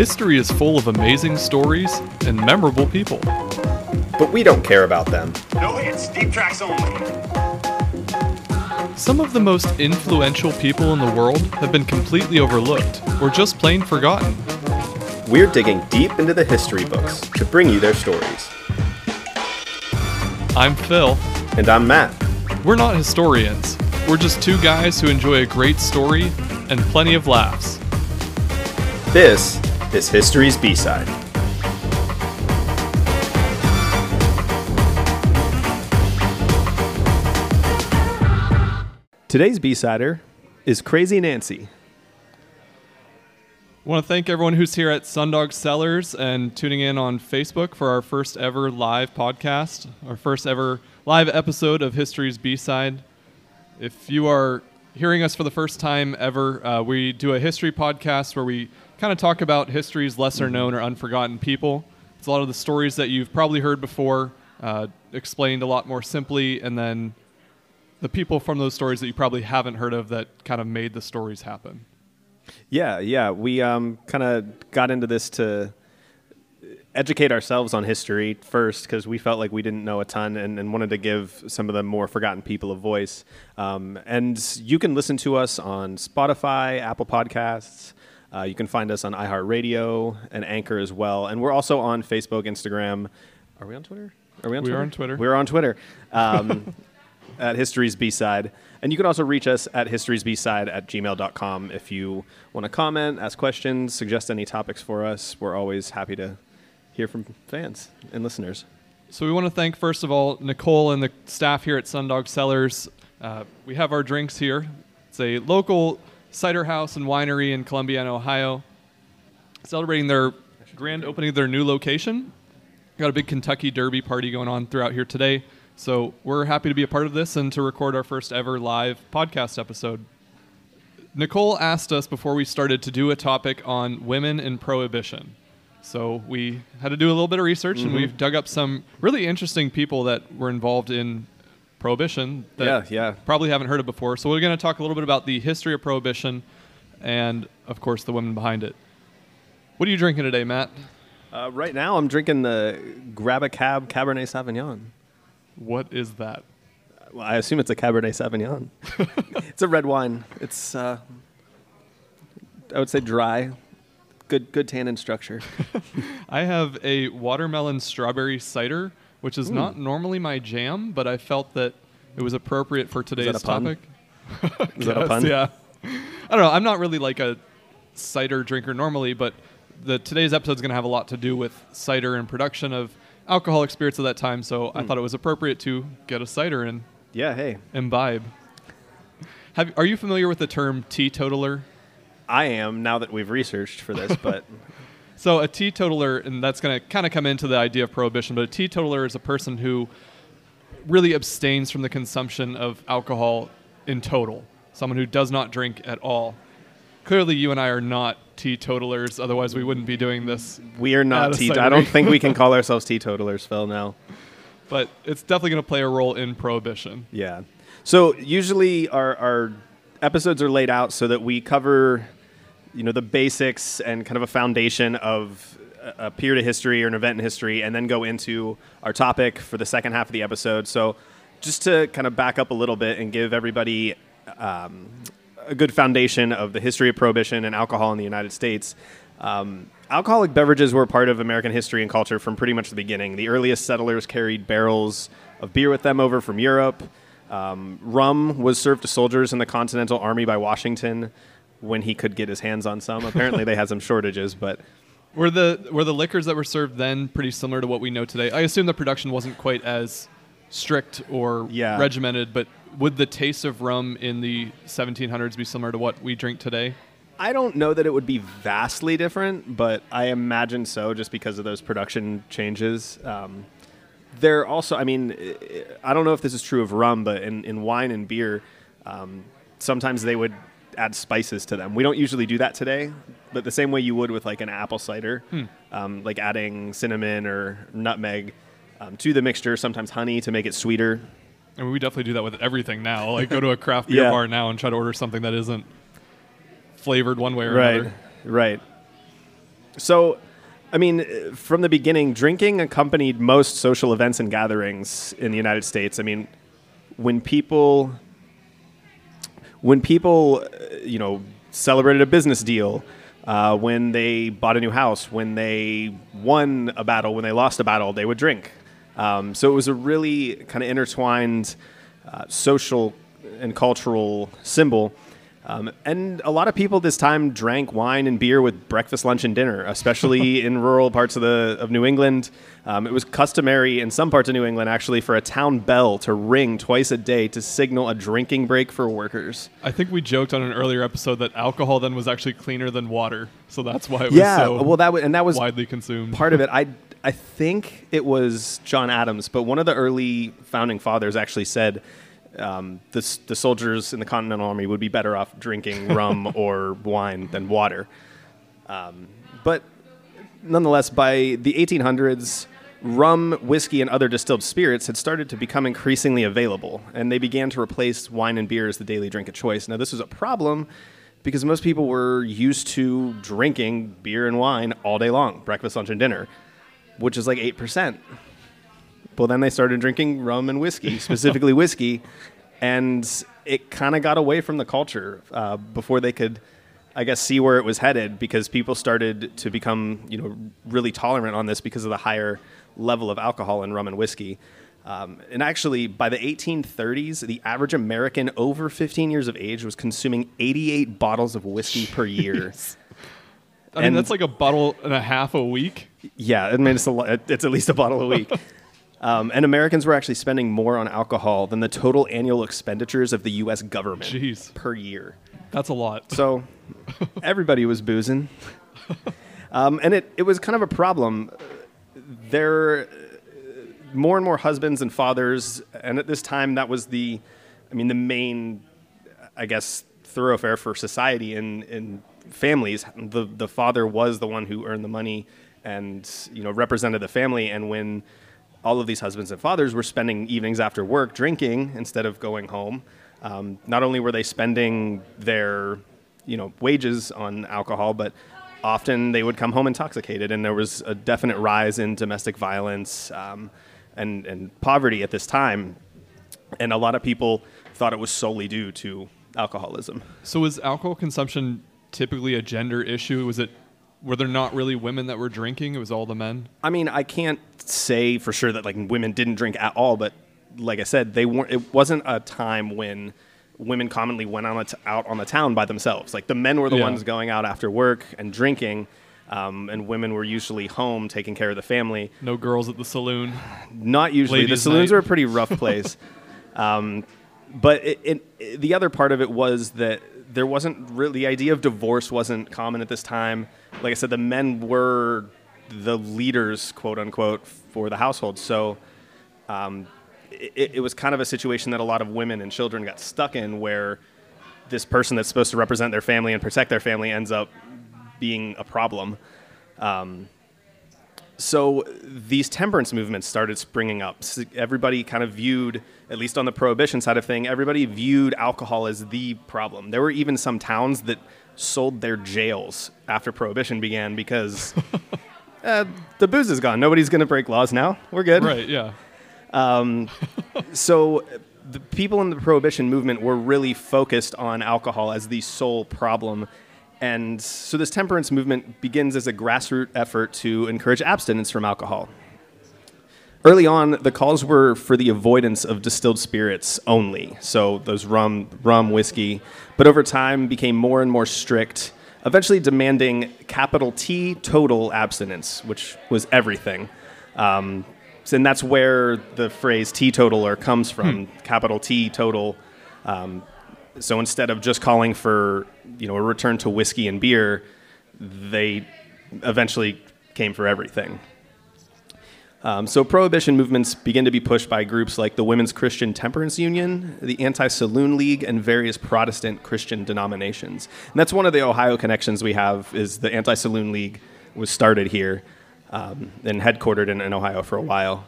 History is full of amazing stories and memorable people. But we don't care about them. No hits, deep tracks only. Some of the most influential people in the world have been completely overlooked or just plain forgotten. We're digging deep into the history books to bring you their stories. I'm Phil. And I'm Matt. We're not historians. We're just two guys who enjoy a great story and plenty of laughs. This is History's B-Side. Today's B-Sider is Crazy Nancy. I want to thank everyone who's here at Sundog Cellars and tuning in on Facebook for our first ever live podcast, our first ever live episode of History's B Side. If you are hearing us for the first time ever, uh, we do a history podcast where we kind of talk about history's lesser known or unforgotten people. It's a lot of the stories that you've probably heard before, uh, explained a lot more simply, and then the people from those stories that you probably haven't heard of that kind of made the stories happen. Yeah, yeah. We um, kind of got into this to educate ourselves on history first because we felt like we didn't know a ton and, and, wanted to give some of the more forgotten people a voice. Um, and you can listen to us on Spotify, Apple Podcasts. Uh, you can find us on iHeartRadio and Anchor as well. And we're also on Facebook, Instagram. Are we on Twitter? Are we on we Twitter? are on Twitter. We're on Twitter. Um, at History's B-Side. And you can also reach us at historiesbside at gmail.com if you want to comment, ask questions, suggest any topics for us. We're always happy to hear from fans and listeners. So we want to thank, first of all, Nicole and the staff here at Sundog Cellars. Uh, we have our drinks here. It's a local cider house and winery in Columbiana, Ohio, celebrating their grand opening of their new location. Got a big Kentucky Derby party going on throughout here today. So we're happy to be a part of this and to record our first ever live podcast episode. Nicole asked us before we started to do a topic on women in prohibition. So we had to do a little bit of research Mm-hmm. and we've dug up some really interesting people that were involved in prohibition that Yeah, yeah. probably haven't heard of before. So we're going to talk a little bit about the history of prohibition and of course the women behind it. What are you drinking today, Matt? Uh, right now, I'm drinking the Grab a Cab Cabernet Sauvignon. What is that? Well, I assume it's a Cabernet Sauvignon. it's a red wine. It's, uh, I would say, dry. Good, good tannin structure. I have a watermelon strawberry cider, which is not normally my jam, but I felt that it was appropriate for today's a pun? topic. Is that a pun? Yeah. I don't know. I'm not really like a cider drinker normally, but the today's episode is going to have a lot to do with cider and production of alcoholic spirits at that time. So Hmm. I thought it was appropriate to get a cider and Yeah. Hey, imbibe. Have, are you familiar with the term teetotaler? I am now that we've researched for this, but So a teetotaler, and that's going to kind of come into the idea of prohibition, but a teetotaler is a person who really abstains from the consumption of alcohol in total. Someone who does not drink at all. Clearly, you and I are not teetotalers, otherwise we wouldn't be doing this. we are not a teet. cidery. I don't think we can call ourselves teetotalers, Phil. Now. But it's definitely going to play a role in prohibition. Yeah. So usually our, our episodes are laid out so that we cover, you know, the basics and kind of a foundation of a, period of history or an event in history, and then go into our topic for the second half of the episode. So just to kind of back up a little bit and give everybody um, a good foundation of the history of prohibition and alcohol in the United States. Um, alcoholic beverages were part of American history and culture from pretty much the beginning. The earliest settlers carried barrels of beer with them over from Europe. Um, rum was served to soldiers in the Continental Army by Washington when he could get his hands on some. Apparently, they had some shortages, but Were the were the liquors that were served then pretty similar to what we know today? I assume the production wasn't quite as strict or Yeah. regimented, but would the taste of rum in the 1700s be similar to what we drink today? I don't know that it would be vastly different, but I imagine so just because of those production changes. Um, they're also, I mean, I- I don't know if this is true of rum, but in, in wine and beer, um, sometimes they would add spices to them. We don't usually do that today, but the same way you would with like an apple cider, um, like adding cinnamon or nutmeg um, to the mixture, sometimes honey to make it sweeter. I mean, we definitely do that with everything now. Like, go to a craft beer Yeah. bar now and try to order something that isn't flavored one way or Right, another. right. So, I mean, uh, from the beginning, drinking accompanied most social events and gatherings in the United States. I mean, when people when people, you know, celebrated a business deal, uh, when they bought a new house, when they won a battle, when they lost a battle, they would drink. Um, so it was a really kind of intertwined uh, social and cultural symbol. Um, and a lot of people this time drank wine and beer with breakfast, lunch, and dinner, especially in rural parts of the of New England. Um, it was customary in some parts of New England actually for a town bell to ring twice a day to signal a drinking break for workers. I think we joked on an earlier episode that alcohol then was actually cleaner than water, so that's why it was yeah, so well, that was, and that was widely consumed. part of it. I I think it was John Adams, but one of the early founding fathers actually said um, the the soldiers in the Continental Army would be better off drinking rum or wine than water. Um, but nonetheless, by the 1800s, rum, whiskey, and other distilled spirits had started to become increasingly available, and they began to replace wine and beer as the daily drink of choice. Now, this was a problem because most people were used to drinking beer and wine all day long, breakfast, lunch, and dinner, which is like 8%. Well, then they started drinking rum and whiskey, specifically whiskey, and it kind of got away from the culture uh, before they could, I guess, see where it was headed because people started to become, you know, really tolerant on this because of the higher level of alcohol in rum and whiskey. Um, and actually, by the 1830s, the average American over 15 years of age was consuming 88 bottles of whiskey per year. I mean, and- that's like a bottle and a half a week. Yeah, I mean it's a it's at least a bottle a week. Um, and Americans were actually spending more on alcohol than the total annual expenditures of the U.S. government Jeez. per year. That's a lot. So everybody was boozing, um, and it, it was kind of a problem. There, more and more husbands and fathers, and at this time that was the, I mean, the main, I guess, thoroughfare for society in in families. The the father was the one who earned the money, and you know represented the family. And when all of these husbands and fathers were spending evenings after work drinking instead of going home. Um, not only were they spending their, you know, wages on alcohol, but often they would come home intoxicated, and there was a definite rise in domestic violence um, and and poverty at this time. And a lot of people thought it was solely due to alcoholism. So was alcohol consumption typically a gender issue? Was it were there not really women that were drinking? It was all the men. I mean, I can't say for sure that like women didn't drink at all, but like I said, they weren't. It wasn't a time when women commonly went on a t- out on the town by themselves. Like the men were the Yeah. ones going out after work and drinking, um, and women were usually home taking care of the family. No girls at the saloon. Not usually. the saloons night. are a pretty rough place. um, but it, it, the other part of it was that there wasn't really the idea of divorce wasn't common at this time. Like I said, the men were the leaders, quote unquote, for the household. So um, it, it was kind of a situation that a lot of women and children got stuck in, where this person that's supposed to represent their family and protect their family ends up being a problem. Um, so these temperance movements started springing up. Everybody kind of viewed, at least on the prohibition side of thing, everybody viewed alcohol as the problem. There were even some towns that sold their jails after prohibition began because uh, the booze is gone. Nobody's going to break laws now. We're good. Right, yeah. So the people in the prohibition movement were really focused on alcohol as the sole problem. And so this temperance movement begins as a grassroots effort to encourage abstinence from alcohol. Early on, the calls were for the avoidance of distilled spirits only, so those rum, rum, whiskey. But over time, became more and more strict, eventually demanding capital T total abstinence, which was everything. Um, and that's where the phrase teetotaler comes from, capital T total. Um, so instead of just calling for you know a return to whiskey and beer, they eventually came for everything. Um, so prohibition movements begin to be pushed by groups like the Women's Christian Temperance Union, the Anti-Saloon League, and various Protestant Christian denominations. And that's one of the Ohio connections we have is the Anti-Saloon League was started here um, and headquartered in, in Ohio for a while.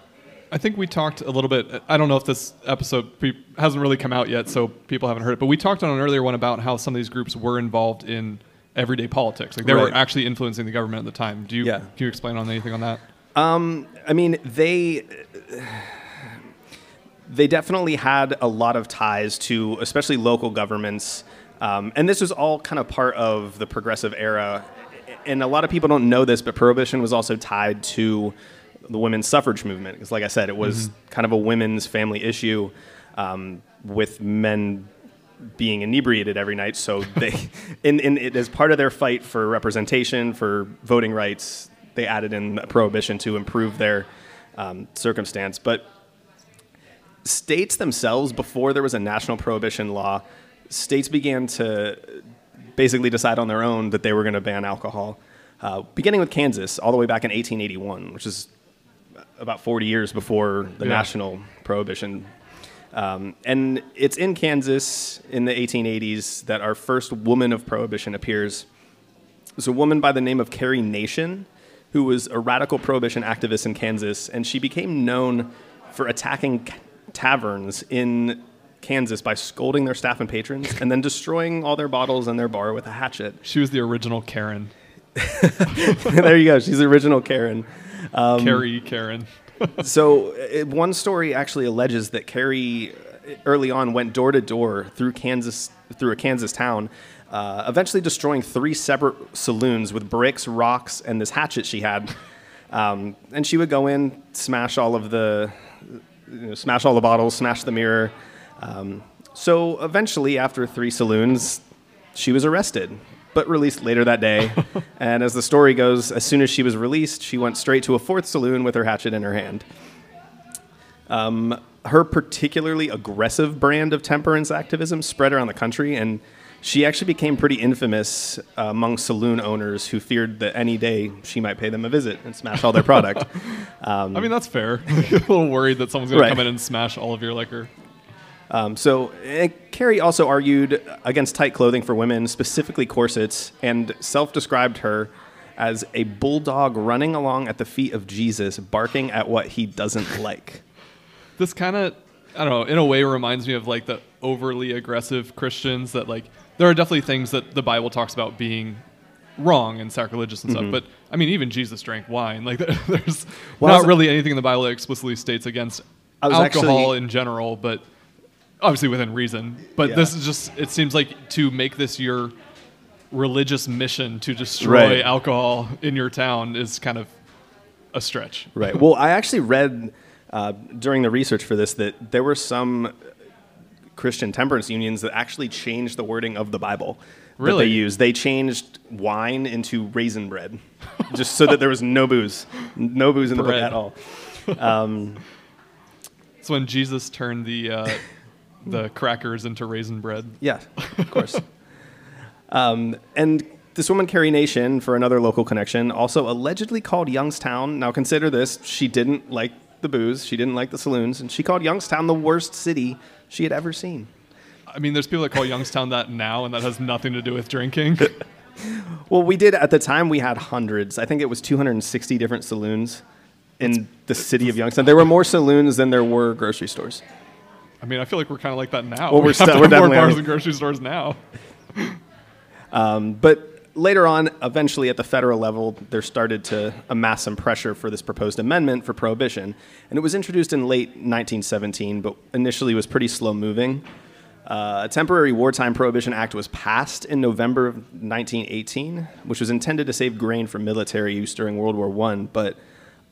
I think we talked a little bit. I don't know if this episode hasn't really come out yet, so people haven't heard it. But we talked on an earlier one about how some of these groups were involved in everyday politics. Like they were actually influencing the government at the time. Do you Yeah. can you explain on anything on that? I mean, they they definitely had a lot of ties to, especially local governments, um, and this was all kind of part of the progressive era. And a lot of people don't know this, but prohibition was also tied to the women's suffrage movement. Because, like I said, it was kind of a women's family issue um, with men being inebriated every night. So they, in, in it, as part of their fight for representation, for voting rights, they added in a prohibition to improve their um, circumstance. But states themselves, before there was a national prohibition law, states began to basically decide on their own that they were going to ban alcohol. Uh, beginning with Kansas, all the way back in 1881, which is about 40 years before the Yeah. national prohibition. Um, and it's in Kansas in the 1880s that our first woman of prohibition appears. It's a woman by the name of Carrie Nation, who was a radical prohibition activist in Kansas, and she became known for attacking taverns in Kansas by scolding their staff and patrons and then destroying all their bottles and their bar with a hatchet. She was the original Karen, there you go. She's the original Karen. Um, Carrie Karen. so uh, one story actually alleges that Carrie uh, early on went door to door through Kansas through a Kansas town, uh, eventually destroying three separate saloons with bricks, rocks, and this hatchet she had. Um, and she would go in, smash all of the, you know, smash all the bottles, smash the mirror. Um, so eventually, after three saloons, she was arrested, but released later that day. and as the story goes, as soon as she was released, she went straight to a fourth saloon with her hatchet in her hand. Um, her particularly aggressive brand of temperance activism spread around the country, and she actually became pretty infamous uh, among saloon owners who feared that any day she might pay them a visit and smash all their product. I mean, that's fair. a little worried that someone's going Right. to come in and smash all of your liquor. Um, so eh, Carrie also argued against tight clothing for women, specifically corsets, and self-described her as a bulldog running along at the feet of Jesus, barking at what he doesn't like. This kind of, I don't know, in a way reminds me of like the overly aggressive Christians that like, there are definitely things that the Bible talks about being wrong and sacrilegious and Mm-hmm. stuff. But I mean, even Jesus drank wine. Like, there's Well, not really anything in the Bible that explicitly states against alcohol actually- in general, but obviously within reason. But Yeah. this is just, it seems like to make this your religious mission to destroy Right. alcohol in your town is kind of a stretch. Right. Well, I actually read uh, during the research for this that there were some Christian temperance unions that actually changed the wording of the Bible that they used. They changed wine into raisin bread, just so that there was no booze, no booze in the book Bread. at all. It's when Jesus turned the uh, the crackers into raisin bread. Yeah, of course. um, and this woman, Carrie Nation, for another local connection, also allegedly called Youngstown. Now, consider this: she didn't like the booze, she didn't like the saloons, and she called Youngstown the worst city she had ever seen. I mean, there's people that call Youngstown that now, and that has nothing to do with drinking. Well, we did at the time. We had hundreds. I think it was 260 different saloons in the city of Youngstown. There were more saloons than there were grocery stores. I mean, I feel like we're kind of like that now. Well, we we're sta- to we're more bars and grocery stores now. Um, but later on, eventually at the federal level, there started to amass some pressure for this proposed amendment for prohibition. And it was introduced in late 1917, but initially was pretty slow moving. Uh, a temporary wartime prohibition act was passed in November of 1918, which was intended to save grain for military use during World War I. But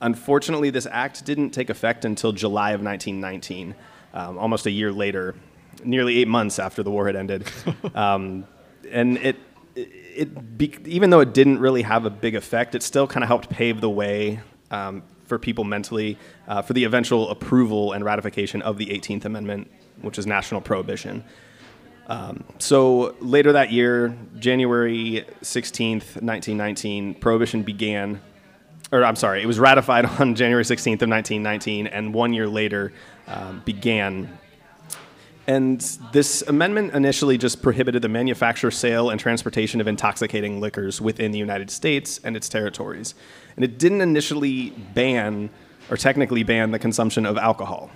unfortunately, this act didn't take effect until July of 1919, um, almost a year later, nearly eight months after the war had ended. Um, and it, it be, even though it didn't really have a big effect, it still kind of helped pave the way um, for people mentally uh, for the eventual approval and ratification of the 18th Amendment, which is national prohibition. Um, so later that year, January 16th, 1919, prohibition began. Or I'm sorry, it was ratified on January 16th of 1919, and one year later um, began and this amendment initially just prohibited the manufacture, sale, and transportation of intoxicating liquors within the United States and its territories. And it didn't initially ban, or technically ban, the consumption of alcohol,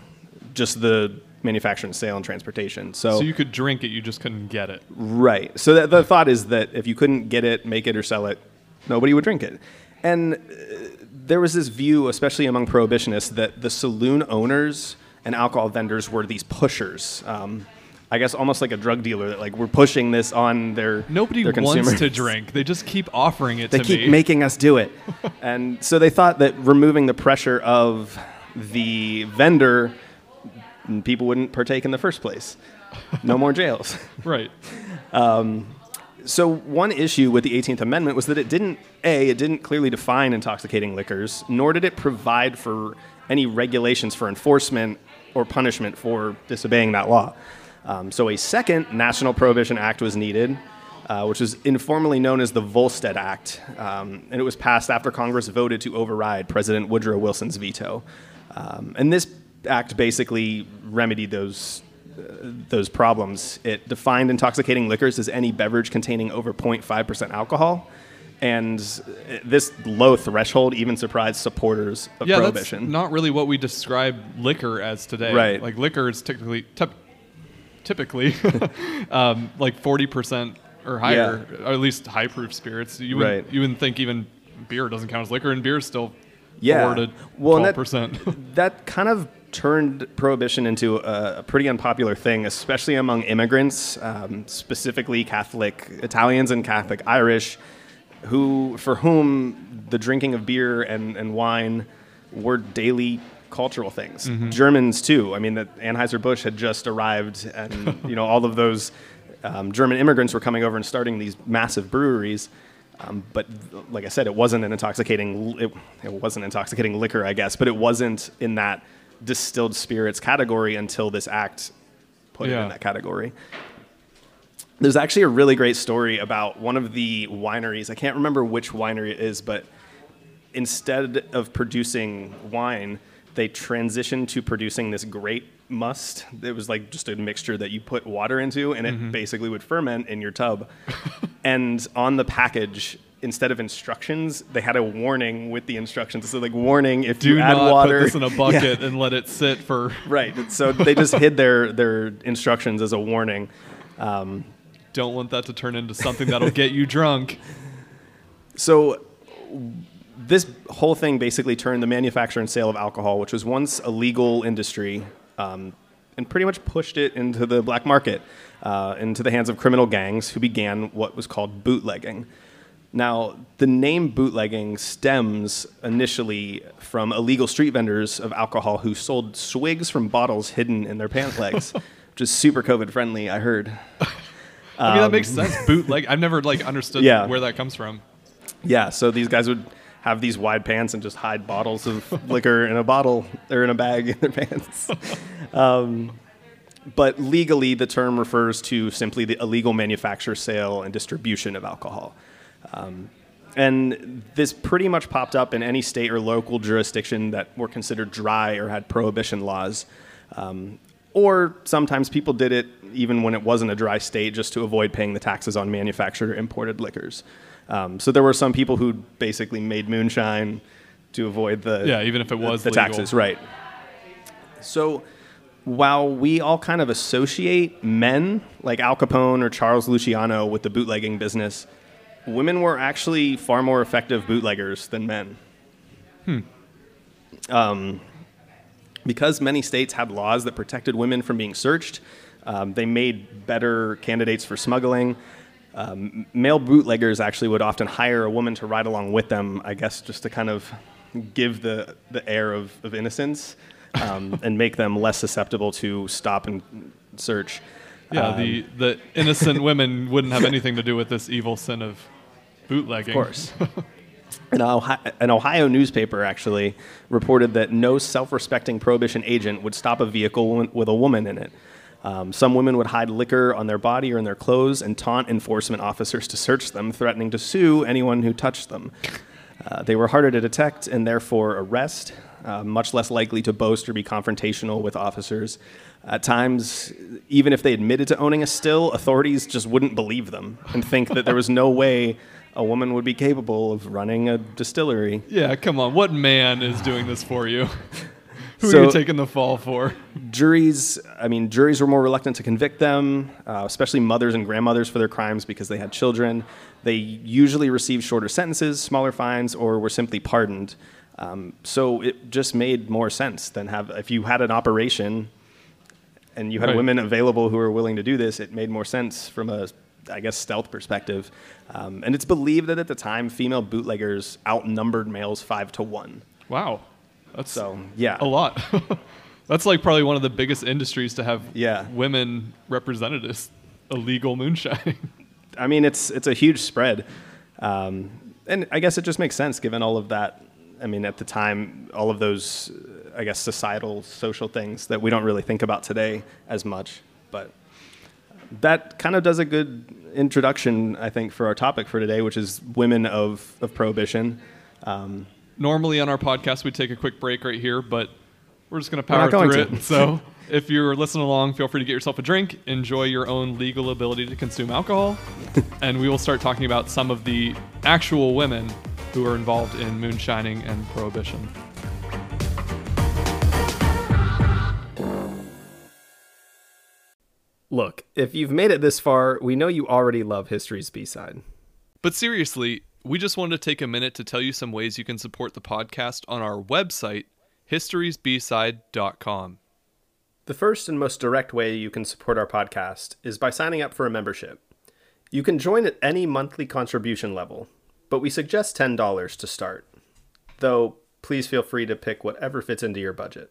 just the manufacture and sale and transportation. So, So you could drink it, you just couldn't get it. right. So the, the thought is that if you couldn't get it, make it, or sell it, nobody would drink it. And uh, there was this view, especially among prohibitionists, that the saloon owners and alcohol vendors were these pushers. Um, I guess almost like a drug dealer that like we're pushing this on their Nobody their wants to drink. They just keep offering it They keep me. making us do it. and so they thought that removing the pressure of the vendor, people wouldn't partake in the first place. No more jails. right. So one issue with the 18th Amendment was that it didn't a it didn't clearly define intoxicating liquors, nor did it provide for any regulations for enforcement or punishment for disobeying that law. Um, so a second National Prohibition Act was needed, uh, which was informally known as the Volstead Act, um, and it was passed after Congress voted to override President Woodrow Wilson's veto. Um, and this act basically remedied those those problems. It defined intoxicating liquors as any beverage containing over 0.5% alcohol. And this low threshold even surprised supporters of Yeah, prohibition. that's not really what we describe liquor as today. Right. Like liquor is typically typ- typically um, like forty percent or higher, or at least high proof spirits. You wouldn't, Right. you wouldn't think even beer doesn't count as liquor, and beer is still Yeah. four to twelve that- percent. that kind of turned prohibition into a, a pretty unpopular thing, especially among immigrants, um, specifically Catholic Italians and Catholic Irish, who for whom the drinking of beer and, and wine were daily cultural things. Germans too. I mean, that Anheuser Busch had just arrived, and you know all of those um, German immigrants were coming over and starting these massive breweries. Um, but like I said, it wasn't an intoxicating. It, it wasn't intoxicating liquor, I guess, but it wasn't in that distilled spirits category until this act put it in that category. There's actually a really great story about one of the wineries. I can't remember which winery it is, but instead of producing wine, they transitioned to producing this grape must. It was like just a mixture that you put water into, and it mm-hmm. basically would ferment in your tub. and on the package, instead of instructions, they had a warning with the instructions. So like warning if Do you add not water, put this in a Yeah. bucket and let it sit for. Right. So they just hid their their instructions as a warning. Um, Don't want that to turn into something that'll get you drunk. So this whole thing basically turned the manufacture and sale of alcohol, which was once a legal industry, um, and pretty much pushed it into the black market, uh, into the hands of criminal gangs who began what was called bootlegging. Now, the name bootlegging stems initially from illegal street vendors of alcohol who sold swigs from bottles hidden in their pant legs, which is super COVID friendly, I heard. I mean, that makes sense. Bootleg. I've never like understood Um, Yeah. where that comes from. Yeah, so these guys would have these wide pants and just hide bottles of liquor in a bottle or in a bag in their pants. Um, but legally, the term refers to simply the illegal manufacture, sale, and distribution of alcohol. Um, and this pretty much popped up in any state or local jurisdiction that were considered dry or had prohibition laws. Um, or sometimes people did it even when it wasn't a dry state just to avoid paying the taxes on manufactured or imported liquors. Um, so there were some people who basically made moonshine to avoid the Yeah, even if it was the legal. taxes, right? So while we all kind of associate men like Al Capone or Charles Luciano with the bootlegging business, women were actually far more effective bootleggers than men. Um, because many states had laws that protected women from being searched, um, they made better candidates for smuggling. Um, male bootleggers actually would often hire a woman to ride along with them, I guess, just to kind of give the, the air of, of innocence um, and make them less susceptible to stop and search. Yeah, Um, the the innocent women wouldn't have anything to do with this evil sin of bootlegging. Of course. An Ohio, an Ohio newspaper actually reported that no self respecting prohibition agent would stop a vehicle with a woman in it. Um, some women would hide liquor on their body or in their clothes and taunt enforcement officers to search them, threatening to sue anyone who touched them. Uh, they were harder to detect and therefore arrest, uh, much less likely to boast or be confrontational with officers. At times, even if they admitted to owning a still, authorities just wouldn't believe them and think that there was no way a woman would be capable of running a distillery. Yeah, come on. What man is doing this for you? Who are you taking the fall for? juries i mean juries were more reluctant to convict them uh, especially mothers and grandmothers for their crimes because they had children they usually received shorter sentences smaller fines or were simply pardoned um, so it just made more sense than have if you had an operation and you had Right. women available who were willing to do this it made more sense from a i guess stealth perspective um, and it's believed that at the time female bootleggers outnumbered males five to one Wow, that's so yeah a lot. that's like probably one of the biggest industries to have Yeah. women represented as illegal moonshine. I mean, it's it's a huge spread, um, and I guess it just makes sense given all of that. I mean, at the time, all of those, I guess, societal, social things that we don't really think about today as much. But that kind of does a good introduction, I think, for our topic for today, which is women of of prohibition. Um, Normally on our podcast, we take a quick break right here, but we're just going to power through to. it. So if you're listening along, feel free to get yourself a drink, enjoy your own legal ability to consume alcohol, and we will start talking about some of the actual women who are involved in moonshining and prohibition. Look, if you've made it this far, we know you already love History's B-side. But seriously, we just wanted to take a minute to tell you some ways you can support the podcast on our website, historysbside.com. The first and most direct way you can support our podcast is by signing up for a membership. You can join at any monthly contribution level, but we suggest $10 to start. Though, please feel free to pick whatever fits into your budget.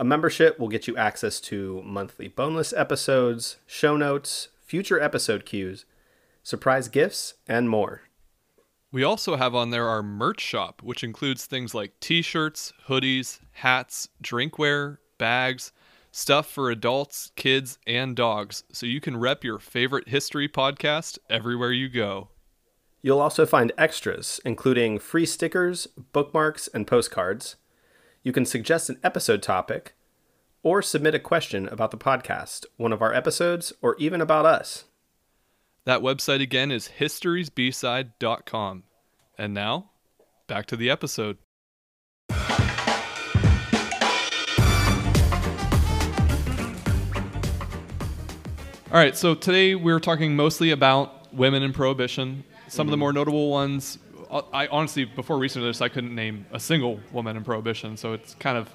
A membership will get you access to monthly boneless episodes, show notes, future episode cues, surprise gifts, and more. We also have on there our merch shop, which includes things like t shirts, hoodies, hats, drinkware, bags, stuff for adults, kids, and dogs, so you can rep your favorite history podcast everywhere you go. You'll also find extras, including free stickers, bookmarks, and postcards. You can suggest an episode topic or submit a question about the podcast, one of our episodes, or even about us. That website again is historysbside.com. And now, back to the episode. All right, so today we're talking mostly about women in prohibition. Some of the mm-hmm. more notable ones, I honestly, before researching this, I couldn't name a single woman in prohibition, so it's kind of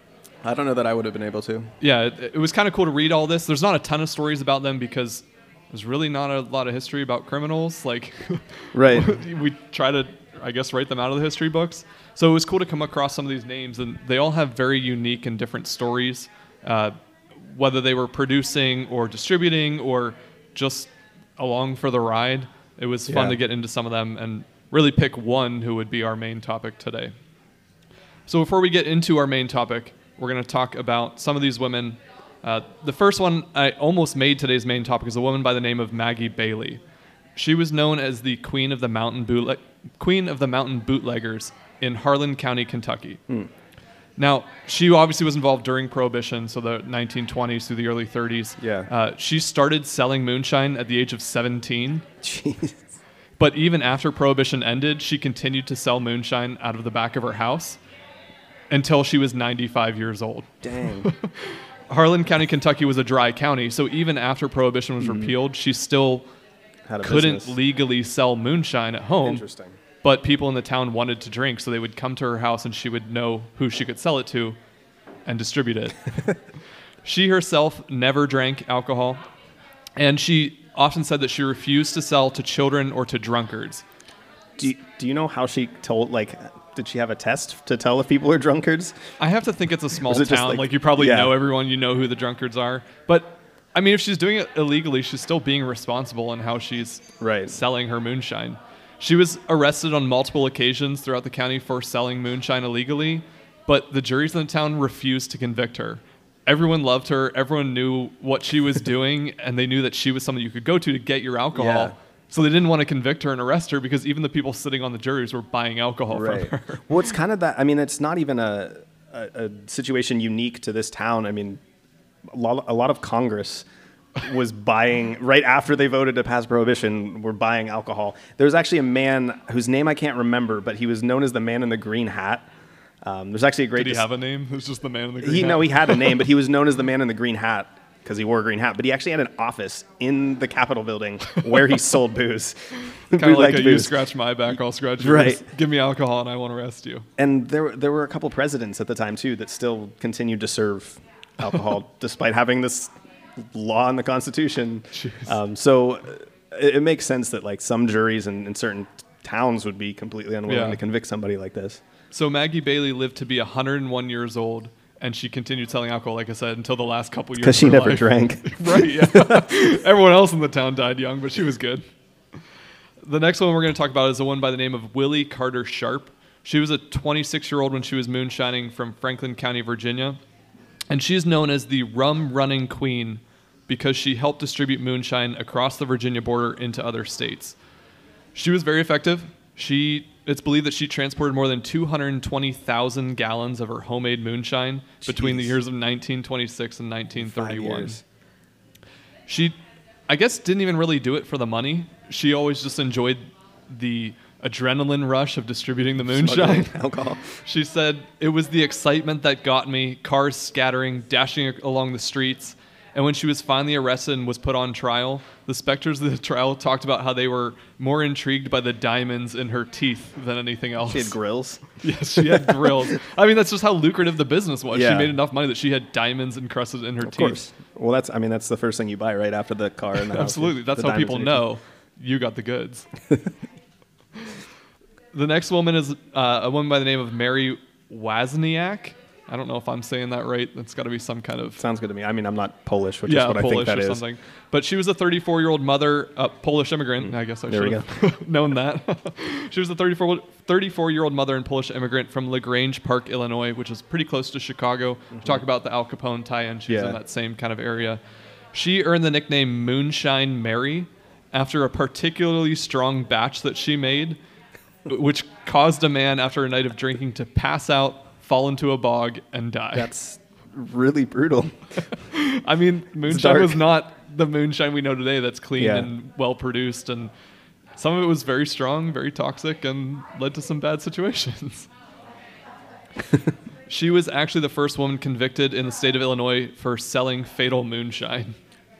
I don't know that I would have been able to. yeah, it, it was kind of cool to read all this. There's not a ton of stories about them because there's really not a lot of history about criminals. Like, Right. we try to, I guess, write them out of the history books. So it was cool to come across some of these names, and they all have very unique and different stories, uh, whether they were producing or distributing or just along for the ride. It was fun Yeah. to get into some of them and really pick one who would be our main topic today. So before we get into our main topic, we're going to talk about some of these women. Uh, the first one I almost made today's main topic is a woman by the name of Maggie Bailey. She was known as the Queen of the Mountain Bootleg- Queen of the Mountain Bootleggers in Harlan County, Kentucky. Now, she obviously was involved during Prohibition, so the 1920s through the early 30s. Yeah. Uh, she started selling moonshine at the age of 17. Jeez. But even after Prohibition ended, she continued to sell moonshine out of the back of her house until she was 95 years old. Dang. Harlan County, Kentucky was a dry county, so even after Prohibition was mm-hmm. repealed, she still Had a couldn't business. legally sell moonshine at home. Interesting. But people in the town wanted to drink, so they would come to her house and she would know who she could sell it to and distribute it. she herself never drank alcohol, and she often said that she refused to sell to children or to drunkards. Do you, do you know how she told? Like, did she have a test to tell if people are drunkards? I have to think it's a small it town. like- Like, you probably yeah. know everyone, you know who the drunkards are. But I mean, if she's doing it illegally, she's still being responsible in how she's Right. selling her moonshine. She was arrested on multiple occasions throughout the county for selling moonshine illegally, but the juries in the town refused to convict her. Everyone loved her. Everyone knew what she was doing, and they knew that she was someone you could go to to get your alcohol. Yeah. So they didn't want to convict her and arrest her because even the people sitting on the juries were buying alcohol Right. from her. well, it's kind of that. I mean, it's not even a, a, a situation unique to this town. I mean, a lot, a lot of Congress was buying right after they voted to pass prohibition. Were buying alcohol. There was actually a man whose name I can't remember, but he was known as the man in the green hat. Um, there's actually a great. Did he dis- have a name? It was just the man in the green he hat? no, he had a name, but he was known as the man in the green hat because he wore a green hat. But he actually had an office in the Capitol building where he sold booze, Kind of like a, you scratch my back, I'll scratch yours. Right. Give me alcohol and I won't arrest you. And there, there were a couple presidents at the time too that still continued to serve alcohol despite having this law in the Constitution. Um, so it, it makes sense that like some juries in, in certain towns would be completely unwilling Yeah. to convict somebody like this. So Maggie Bailey lived to be 101 years old, and she continued selling alcohol, like I said, until the last couple years. Because she never life. drank. right? Yeah. Everyone else in the town died young, but she was good. The next one we're going to talk about is the one by the name of Willie Carter Sharpe. She was a 26 year old when she was moonshining from Franklin County, Virginia, and she's known as the rum running queen because she helped distribute moonshine across the Virginia border into other states. She was very effective. She it's believed that she transported more than 220,000 gallons of her homemade moonshine between the years of 1926 and 1931. She I guess didn't even really do it for the money. She always just enjoyed the adrenaline rush of distributing the moonshine. Alcohol. She said, It was the excitement that got me, cars scattering, dashing along the streets. And when she was finally arrested and was put on trial, the specters of the trial talked about how they were more intrigued by the diamonds in her teeth than anything else. She had grills. yes, she had grills. I mean, that's just how lucrative the business was. Yeah. She made enough money that she had diamonds encrusted in her Of teeth. course. Well, that's I mean that's the first thing you buy right after the car and the house. Absolutely. That's The how people know you got the goods. the next woman is uh, a woman by the name of Mary Wozniak. I don't know if I'm saying that right. That's got to be some kind of Sounds good to me. I mean, I'm not Polish, which yeah, is what Polish I think that or is. something. But she was a 34 year old mother, a Polish immigrant. I guess I Mm. There should have known that. she was a 34 34 year old mother and Polish immigrant from La Grange Park, Illinois, which is pretty close to Chicago. We Talk about the Al Capone tie-in. She's Mm-hmm. Yeah. in that same kind of area. She earned the nickname Moonshine Mary after a particularly strong batch that she made, which caused a man after a night of drinking to pass out, fall into a bog, and die. That's really brutal. I mean, moonshine was not the moonshine we know today that's clean Yeah. and well produced and some of it was very strong, very toxic and led to some bad situations. she was actually the first woman convicted in the state of Illinois for selling fatal moonshine.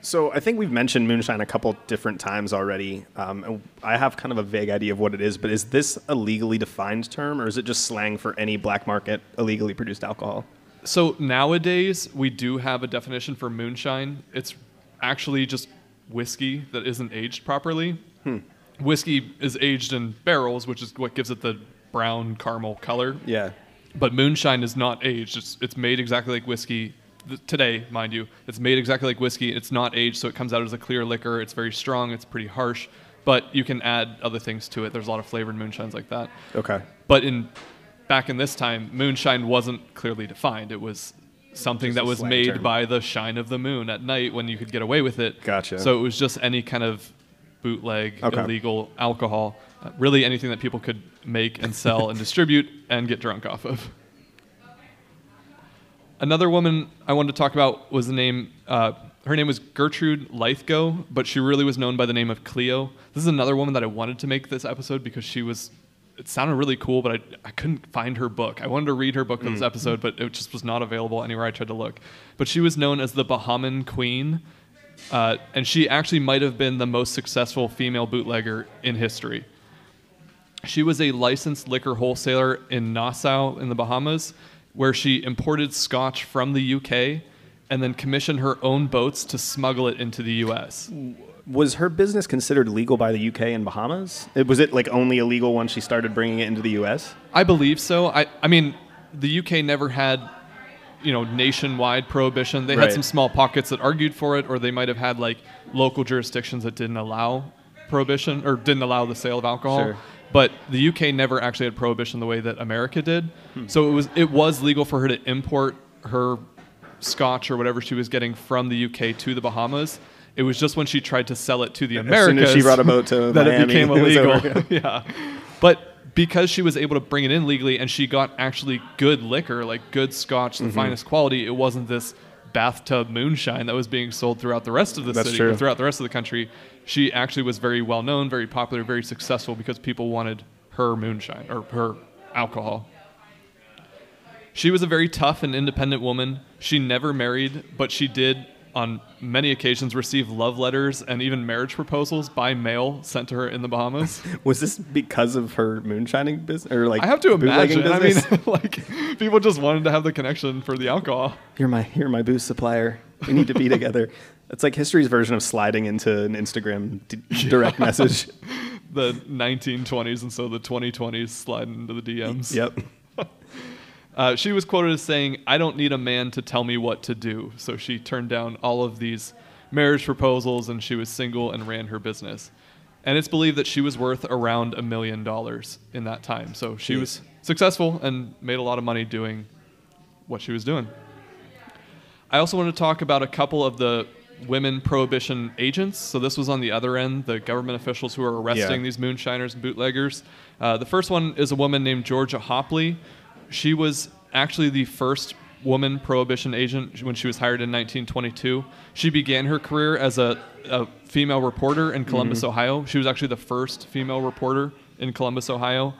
So I think we've mentioned moonshine a couple different times already. Um, I have kind of a vague idea of what it is, but is this a legally defined term, or is it just slang for any black market illegally produced alcohol? So nowadays we do have a definition for moonshine. It's actually just whiskey that isn't aged properly. Whiskey is aged in barrels, which is what gives it the brown caramel color. Yeah. But moonshine is not aged. It's, it's made exactly like whiskey. Today, mind you, it's made exactly like whiskey. It's not aged, so it comes out as a clear liquor. It's very strong. It's pretty harsh, but you can add other things to it. There's a lot of flavored moonshines like that. Okay. But in back in this time, moonshine wasn't clearly defined. It was something Just that was made term. by the shine of the moon at night when you could get away with it. Gotcha. So it was just any kind of bootleg, Okay. illegal alcohol, uh, really anything that people could make and sell and distribute and get drunk off of. Another woman I wanted to talk about was the name. Uh, her name was Gertrude Lythgoe, but she really was known by the name of Cleo. This is another woman that I wanted to make this episode because she was. It sounded really cool, but I, I couldn't find her book. I wanted to read her book for this episode, but it just was not available anywhere I tried to look. But she was known as the Bahamian Queen, uh, and she actually might have been the most successful female bootlegger in history. She was a licensed liquor wholesaler in Nassau in the Bahamas, where she imported scotch from the UK and then commissioned her own boats to smuggle it into the US. Was her business considered legal by the UK and Bahamas? It, was it like only illegal once she started bringing it into the US? I believe so. I, I mean, the UK never had, you know, nationwide prohibition. They had some small pockets that argued for it, or they might have had like local jurisdictions that didn't allow prohibition or didn't allow the sale of alcohol. Sure. But the UK never actually had prohibition the way that America did. So it was it was legal for her to import her scotch or whatever she was getting from the UK to the Bahamas. It was just when she tried to sell it to the As Americas soon as she brought a boat to that Miami, it became it illegal. over. yeah. But because she was able to bring it in legally and she got actually good liquor, like good scotch, the Mm-hmm. finest quality, it wasn't this bathtub moonshine that was being sold throughout the rest of the That's city true. or throughout the rest of the country. She actually was very well known, very popular, very successful because people wanted her moonshine or her alcohol. She was a very tough and independent woman. She never married, but she did, on many occasions, receive love letters and even marriage proposals by mail sent to her in the Bahamas. Was this because of her moonshining business or like I have to imagine. I mean, like people just wanted to have the connection for the alcohol. you're my you're my booze supplier. We need to be together. It's like history's version of sliding into an Instagram d- direct message. The 1920s and so the 2020s slide into the DMs. Yep. Uh, she was quoted as saying, I don't need a man to tell me what to do. So she turned down all of these marriage proposals and she was single and ran her business. And it's believed that she was worth around a million dollars in that time. So she was successful and made a lot of money doing what she was doing. I also want to talk about a couple of the women prohibition agents. So this was on the other end, the government officials who are arresting Yeah. these moonshiners and bootleggers. Uh, the first one is a woman named Georgia Hopley. She was actually the first woman prohibition agent when she was hired in 1922. She began her career as a, a female reporter in Columbus, Ohio. She was actually the first female reporter in Columbus, Ohio.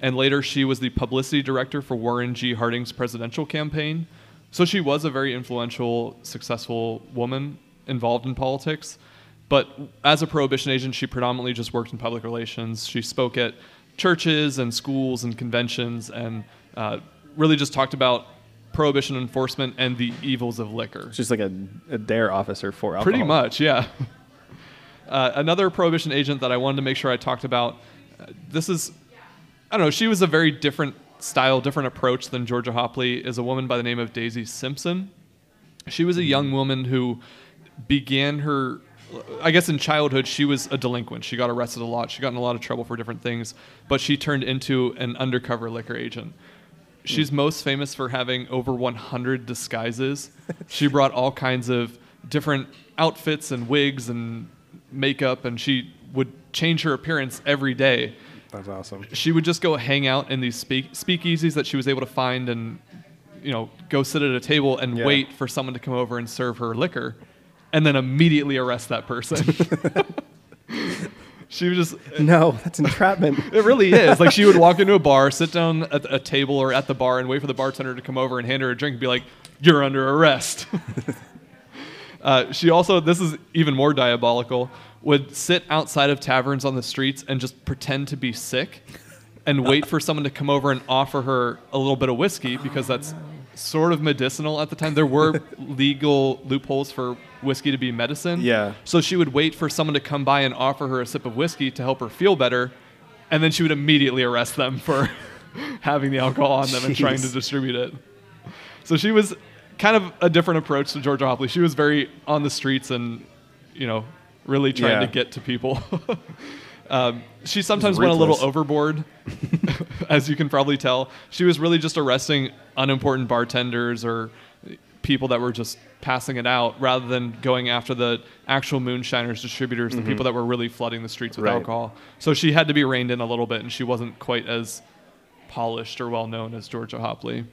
And later, she was the publicity director for Warren G. Harding's presidential campaign. So she was a very influential, successful woman involved in politics. But as a prohibition agent, she predominantly just worked in public relations. She spoke at churches and schools and conventions and uh, really just talked about prohibition enforcement and the evils of liquor. She's just like a, a dare officer for alcohol. Pretty much, yeah. Uh, another prohibition agent that I wanted to make sure I talked about. Uh, this is, I don't know. She was a very different style, different approach than Georgia Hopley. Is a woman by the name of Daisy Simpson. She was a young woman who began her. I guess in childhood she was a delinquent. She got arrested a lot. She got in a lot of trouble for different things, but she turned into an undercover liquor agent. She's most famous for having over 100 disguises. she brought all kinds of different outfits and wigs and makeup, and she would change her appearance every day. That's awesome. She would just go hang out in these speak- speakeasies that she was able to find and, you know, go sit at a table and Yeah. wait for someone to come over and serve her liquor, and then immediately arrest that person. she was just No, that's entrapment. it really is. Like she would walk into a bar, sit down at a table or at the bar, and wait for the bartender to come over and hand her a drink and be like, "You're under arrest." uh, she also, this is even more diabolical, would sit outside of taverns on the streets and just pretend to be sick, and wait for someone to come over and offer her a little bit of whiskey because that's sort of medicinal at the time. There were legal loopholes for whiskey to be medicine. Yeah. So she would wait for someone to come by and offer her a sip of whiskey to help her feel better, and then she would immediately arrest them for having the alcohol on them and trying to distribute it. So she was kind of a different approach to Georgia Hopley. She was very on the streets and, you know, really trying Yeah. to get to people. Um, she sometimes went a little overboard, as you can probably tell. She was really just arresting unimportant bartenders or people that were just passing it out rather than going after the actual moonshiners, distributors, the people that were really flooding the streets with Right. alcohol. So she had to be reined in a little bit, and she wasn't quite as polished or well known as Georgia Hopley.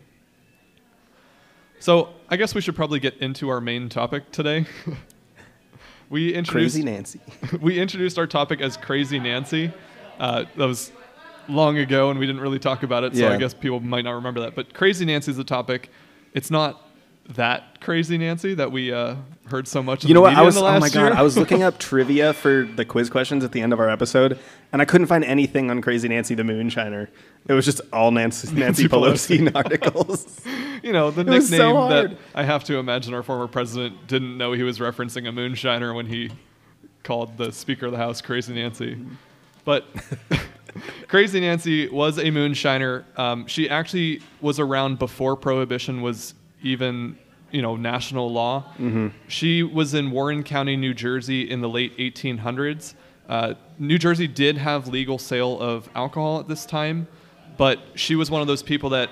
So I guess we should probably get into our main topic today. we introduced Crazy Nancy. we introduced our topic as Crazy Nancy. Uh, that was long ago, and we didn't really talk about it, so I guess people might not remember that. But Crazy Nancy is the topic. It's not that Crazy Nancy that we uh, heard so much. in You know the what? I was oh my god, year. I was looking up trivia for the quiz questions at the end of our episode, and I couldn't find anything on Crazy Nancy the Moonshiner. It was just all Nancy, Nancy, Pelosi. Pelosi articles. you know, the so nickname hard. that I have to imagine our former president didn't know he was referencing a moonshiner when he called the Speaker of the House Crazy Nancy. But Crazy Nancy was a moonshiner. Um, she actually was around before Prohibition was even, you know, national law. She was in Warren County, New Jersey in the late 1800s. Uh, New Jersey did have legal sale of alcohol at this time, but she was one of those people that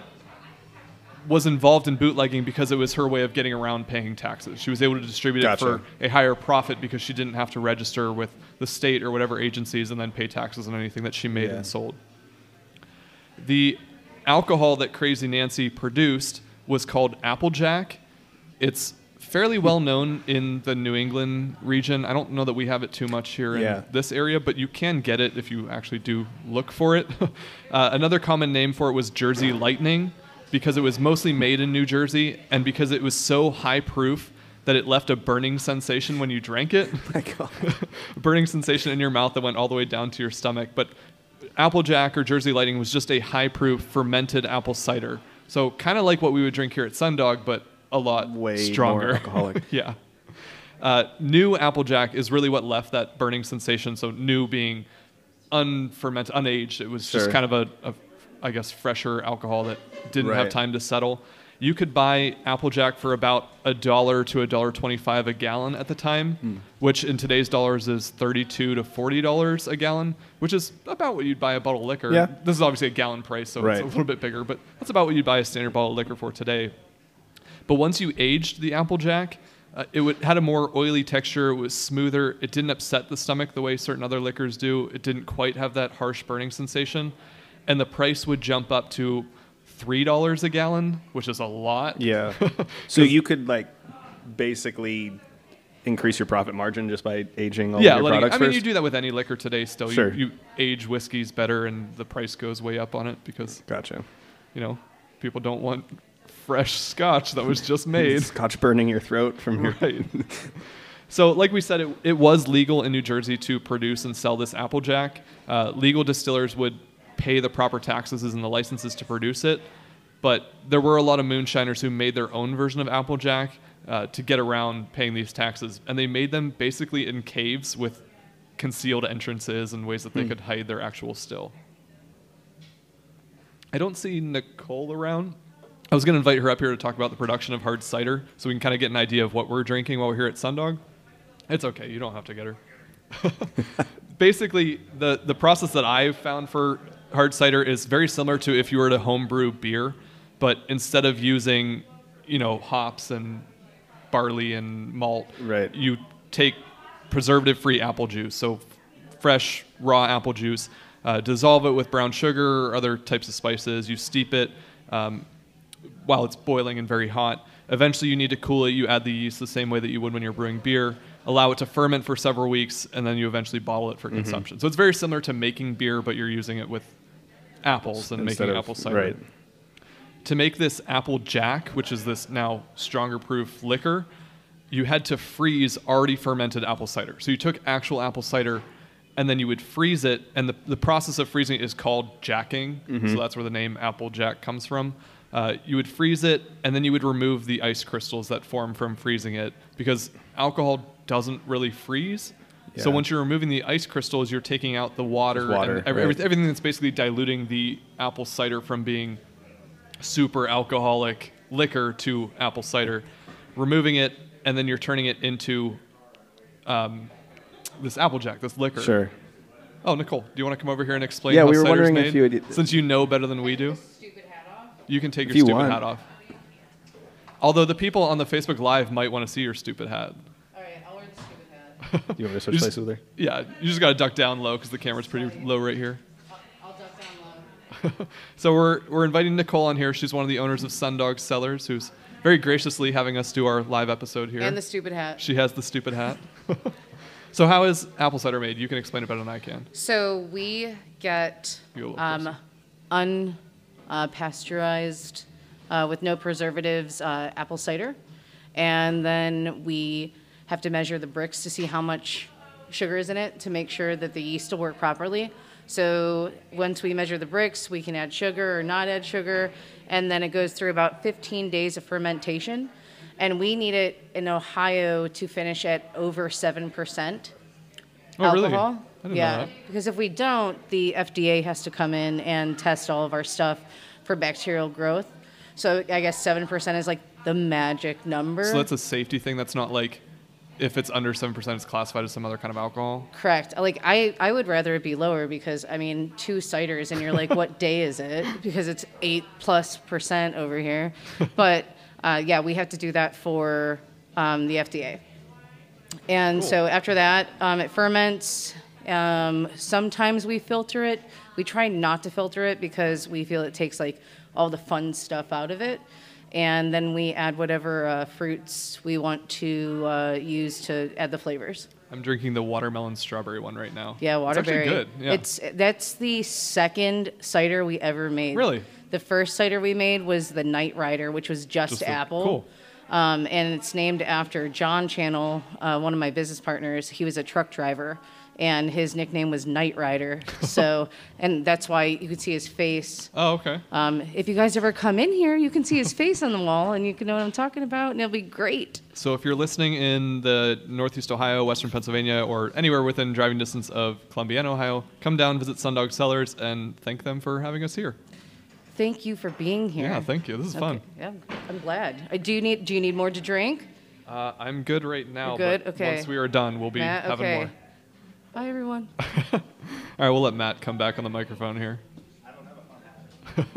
was involved in bootlegging because it was her way of getting around paying taxes. She was able to distribute Gotcha. it for a higher profit because she didn't have to register with the state or whatever agencies and then pay taxes on anything that she made Yeah. and sold. The alcohol that Crazy Nancy produced was called Applejack. It's fairly well known in the New England region. I don't know that we have it too much here Yeah. in this area, but you can get it if you actually do look for it. uh, another common name for it was Jersey Lightning because it was mostly made in New Jersey and because it was so high proof that it left a burning sensation when you drank it. My God. burning sensation in your mouth that went all the way down to your stomach. But Applejack or Jersey Lightning was just a high proof fermented apple cider. So kind of like what we would drink here at Sundog, but a lot Way more stronger. alcoholic. yeah. Uh, new Applejack is really what left that burning sensation. So new being unfermented, unaged. It was just kind of a, a, I guess, fresher alcohol that didn't have time to settle. You could buy Applejack for about a dollar to a dollar twenty-five a gallon at the time, Hmm. which in today's dollars is thirty-two to forty dollars a gallon, which is about what you'd buy a bottle of liquor. Yeah. This is obviously a gallon price, so Right. it's a little bit bigger, but that's about what you'd buy a standard bottle of liquor for today. But once you aged the Applejack, uh, it would, had a more oily texture. It was smoother. It didn't upset the stomach the way certain other liquors do. It didn't quite have that harsh burning sensation, and the price would jump up to three dollars a gallon, which is a lot. Yeah. so you could like basically increase your profit margin just by aging all yeah. your products I mean, first. you do that with any liquor today. Still, Sure. you, you age whiskeys better, and the price goes way up on it because Gotcha. you know people don't want fresh Scotch that was just made. Scotch burning your throat from your Right. So, like we said, it, it was legal in New Jersey to produce and sell this Applejack. Uh, legal distillers would pay the proper taxes and the licenses to produce it, but there were a lot of moonshiners who made their own version of Applejack uh, to get around paying these taxes, and they made them basically in caves with concealed entrances and ways that they could hide their actual still. I don't see Nicole around. I was going to invite her up here to talk about the production of hard cider so we can kind of get an idea of what we're drinking while we're here at Sundog. It's okay, you don't have to get her. Basically, the, the process that I've found for hard cider is very similar to if you were to homebrew beer, but instead of using, you know, hops and barley and malt, Right. you take preservative-free apple juice, so fresh raw apple juice, uh, dissolve it with brown sugar or other types of spices. You steep it um, while it's boiling and very hot. Eventually, you need to cool it. You add the yeast the same way that you would when you're brewing beer. Allow it to ferment for several weeks, and then you eventually bottle it for Mm-hmm. consumption. So it's very similar to making beer, but you're using it with apples and Instead making of- apple cider Right. to make this apple jack, which is this now stronger proof liquor, you had to freeze already fermented apple cider. So you took actual apple cider and then you would freeze it, and the, the process of freezing it is called jacking. So that's where the name apple jack comes from. Uh, you would freeze it, and then you would remove the ice crystals that form from freezing it because alcohol doesn't really freeze. So once you're removing the ice crystals, you're taking out the water, water, and every, right. everything everything that's basically diluting the apple cider from being super alcoholic liquor to apple cider, removing it, and then you're turning it into um, this Applejack, this liquor. Sure. Oh, Nicole, do you want to come over here and explain? Yeah, how we were wondering made? if you would- since you know better than we do, Stupid hat off. you can take If your you stupid want. hat off. Although the people on the Facebook Live might want to see your stupid hat. All right, I'll wear the stupid hat. You want me to switch just- places with her? Yeah, you just got to duck down low because the camera's pretty low right here. I'll, I'll duck down low. So we're we're inviting Nicole on here. She's one of the owners of Sundog Cellars, who's very graciously having us do our live episode here. And the stupid hat. She has the stupid hat. so how is apple cider made? You can explain it better than I can. So we get You a little um, closer. un uh, uh, with no preservatives, uh, apple cider, and then we have to measure the Brix to see how much sugar is in it to make sure that the yeast will work properly. So once we measure the Brix, we can add sugar or not add sugar, and then it goes through about 15 days of fermentation. And we need it in Ohio to finish at over 7% Oh, really? alcohol. Didn't yeah, because if we don't, the FDA has to come in and test all of our stuff for bacterial growth. So I guess seven percent is like the magic number. So that's a safety thing. That's not like if it's under seven percent, it's classified as some other kind of alcohol. Correct. Like I, I would rather it be lower because I mean two ciders and you're like, what day is it? Because it's eight plus percent over here. But uh, yeah, we have to do that for um, the FDA. And so after that, um, it ferments. Um, sometimes we filter it. We try not to filter it because we feel it takes like all the fun stuff out of it. And then we add whatever uh, fruits we want to uh, use to add the flavors. I'm drinking the watermelon strawberry one right now. Yeah, It's actually waterberry. good. Yeah. It's that's the second cider we ever made. Really? The first cider we made was the Night Rider, which was just, Just the- apple. cool. Um, and it's named after John Channel, uh, one of my business partners. He was a truck driver, and his nickname was Night Rider. So, and that's why you could see his face. Oh, okay. Um, if you guys ever come in here, you can see his face on the wall, and you can know what I'm talking about, and it'll be great. So if you're listening in the Northeast Ohio, Western Pennsylvania, or anywhere within driving distance of Columbiana, Ohio, come down, visit Sundog Cellars, and thank them for having us here. Thank you for being here. Yeah, thank you. This is fun. Yeah, I'm glad. Uh, do you need Do you need more to drink? Uh, I'm good right now. You're good? but Okay. Once we are done, we'll be Matt, having okay. more. Bye, everyone. All right, we'll let Matt come back on the microphone here.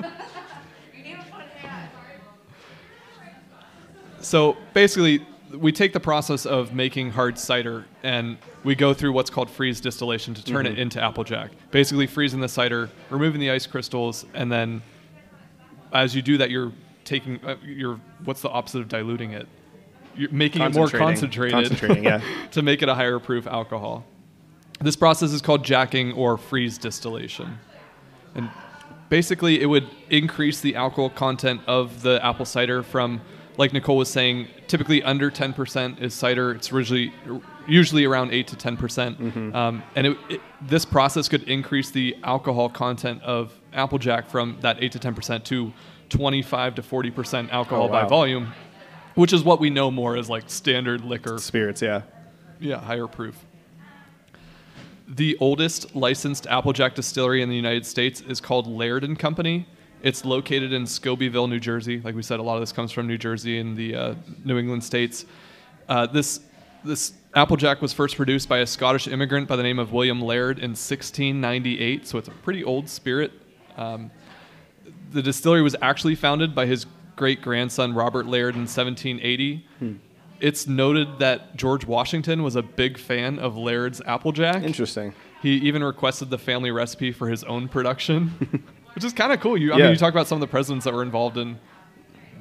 So basically, we take the process of making hard cider and we go through what's called freeze distillation to turn it into applejack. Basically, freezing the cider, removing the ice crystals, and then as you do that, you're taking uh, you're what's the opposite of diluting it? You're making it more concentrated. Concentrating, yeah. to make it a higher proof alcohol. This process is called jacking or freeze distillation. And basically, it would increase the alcohol content of the apple cider from, like Nicole was saying, typically under 10% is cider. It's usually, usually around 8 to 10%. percent Um, and it, it, this process could increase the alcohol content of Applejack from that 8 to 10% to 25 to 40% alcohol Oh, by volume, which is what we know more as like standard liquor Spirits, yeah. yeah, higher proof. The oldest licensed Applejack distillery in the United States is called Laird and Company. It's located in Scobeyville, New Jersey. Like we said, a lot of this comes from New Jersey and the uh, New England states. Uh, this this Applejack was first produced by a Scottish immigrant by the name of William Laird in 1698, so it's a pretty old spirit. Um, the distillery was actually founded by his great grandson Robert Laird in 1780. It's noted that George Washington was a big fan of Laird's Applejack. Interesting. He even requested the family recipe for his own production, which is kind of cool. You, I Yeah. mean, you talk about some of the presidents that were involved in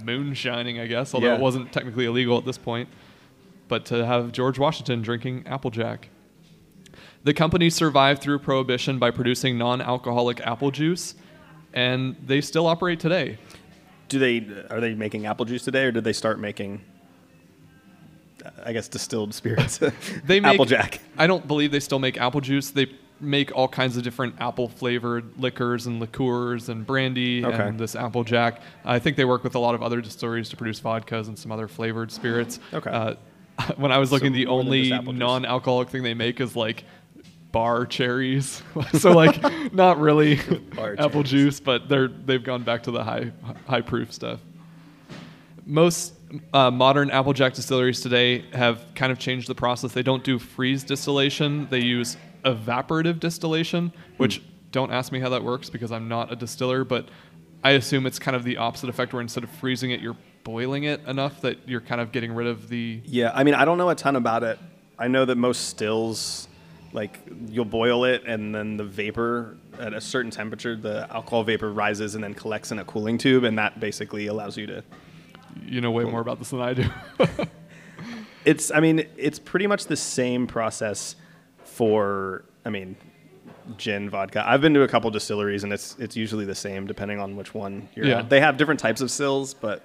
moonshining, I guess, although Yeah. it wasn't technically illegal at this point. But to have George Washington drinking Applejack. The company survived through Prohibition by producing non alcoholic apple juice, and they still operate today. Do they are they making apple juice today, or did they start making? I guess distilled spirits. They make, Applejack. I don't believe they still make apple juice. They make all kinds of different apple flavored liquors and liqueurs and brandy Okay. and this Applejack. I think they work with a lot of other distilleries to produce vodkas and some other flavored spirits. Okay. Uh, when I was looking, the only juice. non-alcoholic thing they make is like bar cherries. so like not really apple juice, but they're they've gone back to the high high proof stuff most uh, modern Applejack distilleries today have kind of changed the process. They don't do freeze distillation. They use evaporative distillation, which don't ask me how that works because I'm not a distiller, but I assume it's kind of the opposite effect where instead of freezing it, you're boiling it enough that you're kind of getting rid of the. Yeah, I mean, I don't know a ton about it. I know that most stills, like you'll boil it, and then the vapor at a certain temperature, the alcohol vapor rises and then collects in a cooling tube, and that basically allows you to. You know way more about this than I do. It's, I mean, it's pretty much the same process for, I mean, gin, vodka. I've been to a couple distilleries, and it's it's usually the same depending on which one you're Yeah. at. They have different types of stills, but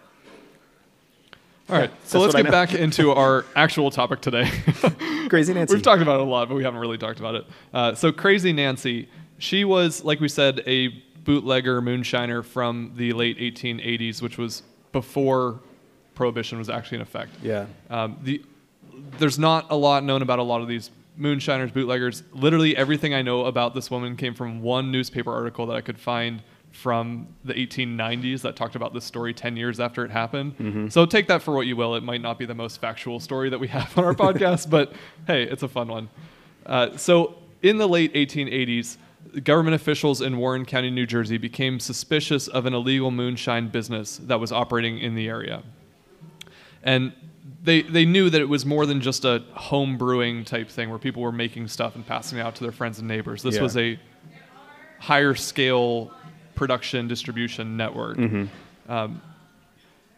All right, so let's get back into our actual topic today. Crazy Nancy. We've talked about it a lot, but we haven't really talked about it. Uh, so Crazy Nancy, she was, like we said, a bootlegger moonshiner from the late 1880s, which was before Prohibition was actually in effect. Yeah. Um, the there's not a lot known about a lot of these moonshiners, bootleggers. Literally everything I know about this woman came from one newspaper article that I could find from the 1890s that talked about this story 10 years after it happened. So take that for what you will. It might not be the most factual story that we have on our podcast, but hey, it's a fun one. Uh, so in the late 1880s, government officials in Warren County, New Jersey became suspicious of an illegal moonshine business that was operating in the area and they they knew that it was more than just a home brewing type thing where people were making stuff and passing it out to their friends and neighbors. This Yeah. was a higher scale production distribution network. Um,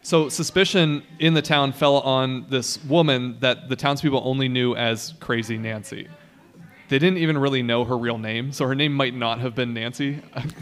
so suspicion in the town fell on this woman that the townspeople only knew as Crazy Nancy. They didn't even really know her real name, so her name might not have been Nancy.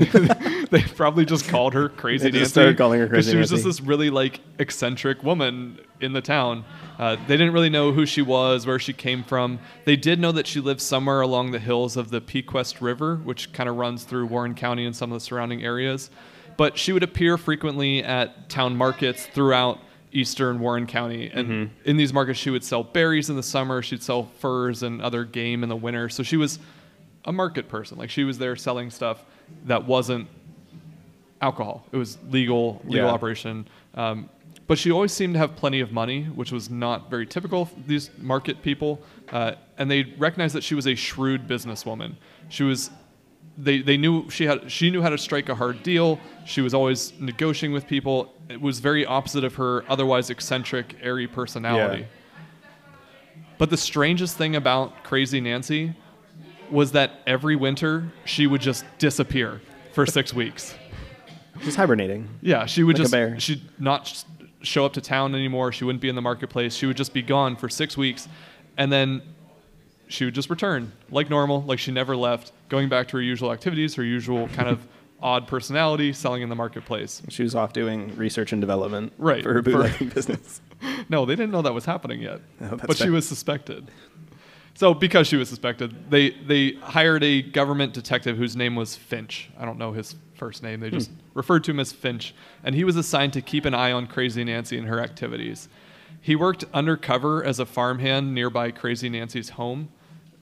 they probably just called her Crazy They Nancy. started calling her Crazy She was just this really like eccentric woman in the town. Uh, they didn't really know who she was, where she came from. They did know that she lived somewhere along the hills of the Pequest River, which kind of runs through Warren County and some of the surrounding areas. But she would appear frequently at town markets throughout eastern Warren County. And Mm-hmm. in these markets, she would sell berries in the summer, she'd sell furs and other game in the winter. So she was a market person. Like she was there selling stuff that wasn't alcohol. It was legal, legal Yeah. operation. Um, but she always seemed to have plenty of money, which was not very typical of these market people. Uh, and they recognized that she was a shrewd businesswoman. She was. They, they knew she had she knew how to strike a hard deal. She was always negotiating with people. It was very opposite of her otherwise eccentric, airy personality. Yeah. But the strangest thing about Crazy Nancy was that every winter she would just disappear for six weeks. She's hibernating. Yeah, she would Like just she'd not show up to town anymore. She wouldn't be in the marketplace. She would just be gone for six weeks, and then she would just return like normal, like she never left, going back to her usual activities, her usual kind of odd personality, selling in the marketplace. She was off doing research and development Right, for her for- bootlegging business. No, they didn't know that was happening yet. That's but she was suspected. So because she was suspected, they they hired a government detective whose name was Finch. I don't know his first name. They Hmm. just referred to him as Finch, and he was assigned to keep an eye on Crazy Nancy and her activities. He worked undercover as a farmhand nearby Crazy Nancy's home,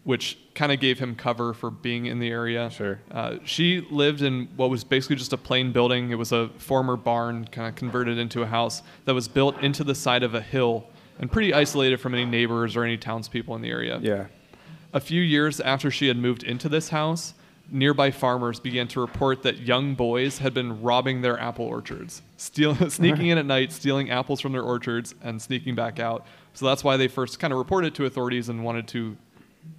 which kind of gave him cover for being in the area. Sure. Uh, she lived in what was basically just a plain building. It was a former barn, kind of converted into a house that was built into the side of a hill and pretty isolated from any neighbors or any townspeople in the area. Yeah. A few years after she had moved into this house, nearby farmers began to report that young boys had been robbing their apple orchards, steal, sneaking in at night, stealing apples from their orchards, and sneaking back out. So that's why they first kind of reported to authorities and wanted to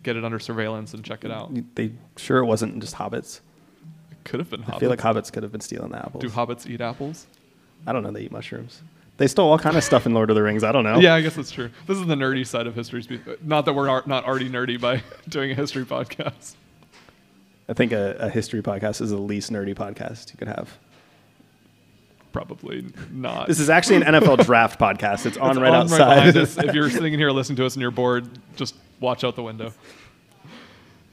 get it under surveillance and check it out. They sure it wasn't just hobbits. It could have been hobbits. I feel like hobbits could have been stealing the apples. Do hobbits eat apples? I don't know. They eat mushrooms. They stole all kind of stuff in Lord of the Rings. I don't know. Yeah, I guess that's true. This is the nerdy side of history. Not that we're not already nerdy by doing a history podcast. I think a, a history podcast is the least nerdy podcast you could have. Probably not. This is actually an NFL draft podcast. It's on It's right on outside. us. If you're sitting in here listening to us and you're bored, just watch out the window.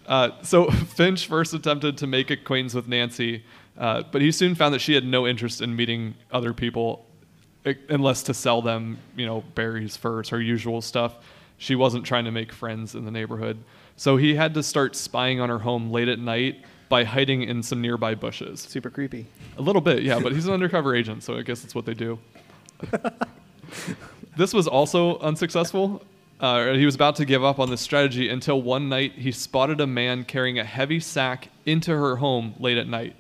Uh, so Finch first attempted to make acquaintance with Nancy, uh, but he soon found that she had no interest in meeting other people, unless to sell them, you know, berries, furs, her usual stuff. She wasn't trying to make friends in the neighborhood, so he had to start spying on her home late at night by hiding in some nearby bushes. Super creepy. A little bit, yeah, but he's an undercover agent, so I guess that's what they do. this was also unsuccessful. Uh, he was about to give up on this strategy until one night he spotted a man carrying a heavy sack into her home late at night.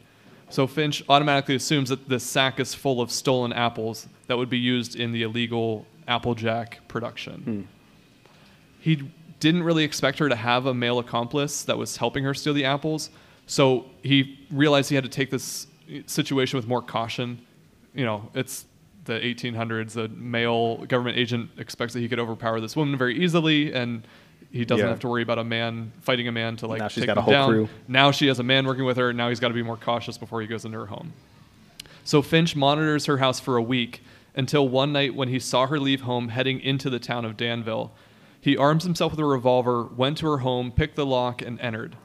So Finch automatically assumes that this sack is full of stolen apples that would be used in the illegal Applejack production. He didn't really expect her to have a male accomplice that was helping her steal the apples, so he realized he had to take this situation with more caution. You know, it's the 1800s. A male government agent expects that he could overpower this woman very easily, and he doesn't Yeah. have to worry about a man fighting a man to like Now she's take got a him whole down. crew. Now she has a man working with her. Now he's got to be more cautious before he goes into her home. So Finch monitors her house for a week until one night when he saw her leave home heading into the town of Danville. He arms himself with a revolver, went to her home, picked the lock, and entered.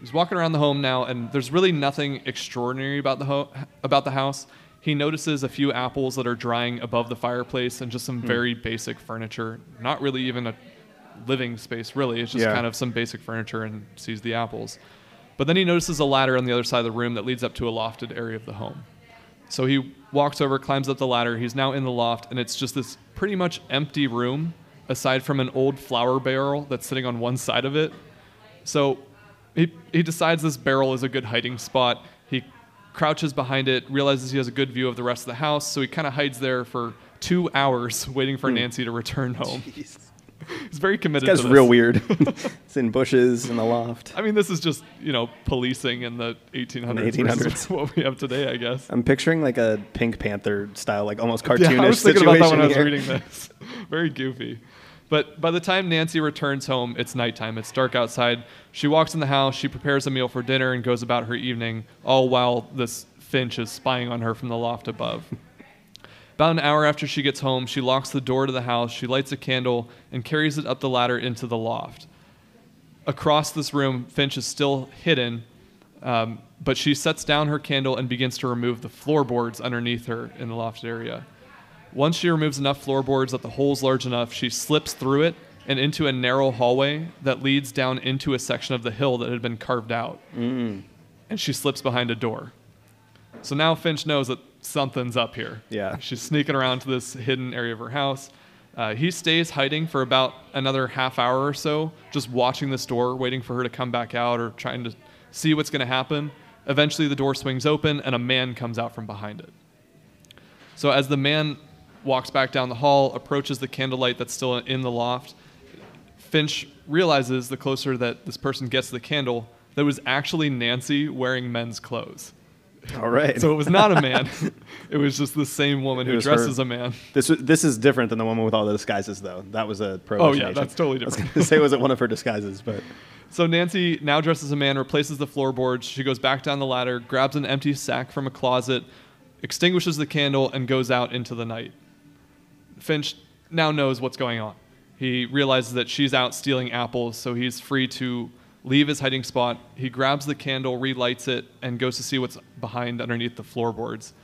He's walking around the home now, and there's really nothing extraordinary about the ho- about the house. He notices a few apples that are drying above the fireplace and just some hmm. very basic furniture. Not really even a living space, really. It's just Yeah. kind of some basic furniture and sees the apples. But then he notices a ladder on the other side of the room that leads up to a lofted area of the home. So he walks over, climbs up the ladder. He's now in the loft, and it's just this pretty much empty room, aside from an old flour barrel that's sitting on one side of it. So he, he decides this barrel is a good hiding spot. He crouches behind it, realizes he has a good view of the rest of the house, so he kind of hides there for two hours waiting for hmm. Nancy to return home. He's very committed This to guy's this. real weird. it's in bushes in the loft. I mean, this is just, you know, policing in the 1800s, In the 1800s. what we have today, I guess. I'm picturing like a Pink Panther style, like almost cartoonish Yeah, cartoonish I was thinking situation about that when I was reading this. Very goofy. But by the time Nancy returns home, it's nighttime. It's dark outside. She walks in the house, she prepares a meal for dinner, and goes about her evening, all while this Finch is spying on her from the loft above. About an hour after she gets home, she locks the door to the house, she lights a candle, and carries it up the ladder into the loft. Across this room, Finch is still hidden, um, but she sets down her candle and begins to remove the floorboards underneath her in the loft area. Once she removes enough floorboards that the hole's large enough, she slips through it and into a narrow hallway that leads down into a section of the hill that had been carved out. And she slips behind a door. So now Finch knows that something's up here. Yeah. She's sneaking around to this hidden area of her house. Uh, he stays hiding for about another half hour or so, just watching this door, waiting for her to come back out or trying to see what's going to happen. Eventually, the door swings open and a man comes out from behind it. So, as the man walks back down the hall, approaches the candlelight that's still in the loft, Finch realizes the closer that this person gets to the candle that it was actually Nancy wearing men's clothes. All right. So it was not a man. it was just the same woman It who dresses her. a man. this this is different than the woman with all the disguises, though. That was a prohibition. Oh, yeah, that's totally I was different. going to say, was it one of her disguises? But So Nancy, now dresses a man, replaces the floorboards. She goes back down the ladder, grabs an empty sack from a closet, extinguishes the candle, and goes out into the night. Finch now knows what's going on. He realizes that she's out stealing apples, so he's free to leave his hiding spot. He grabs the candle, relights it, and goes to see what's behind underneath the floorboards.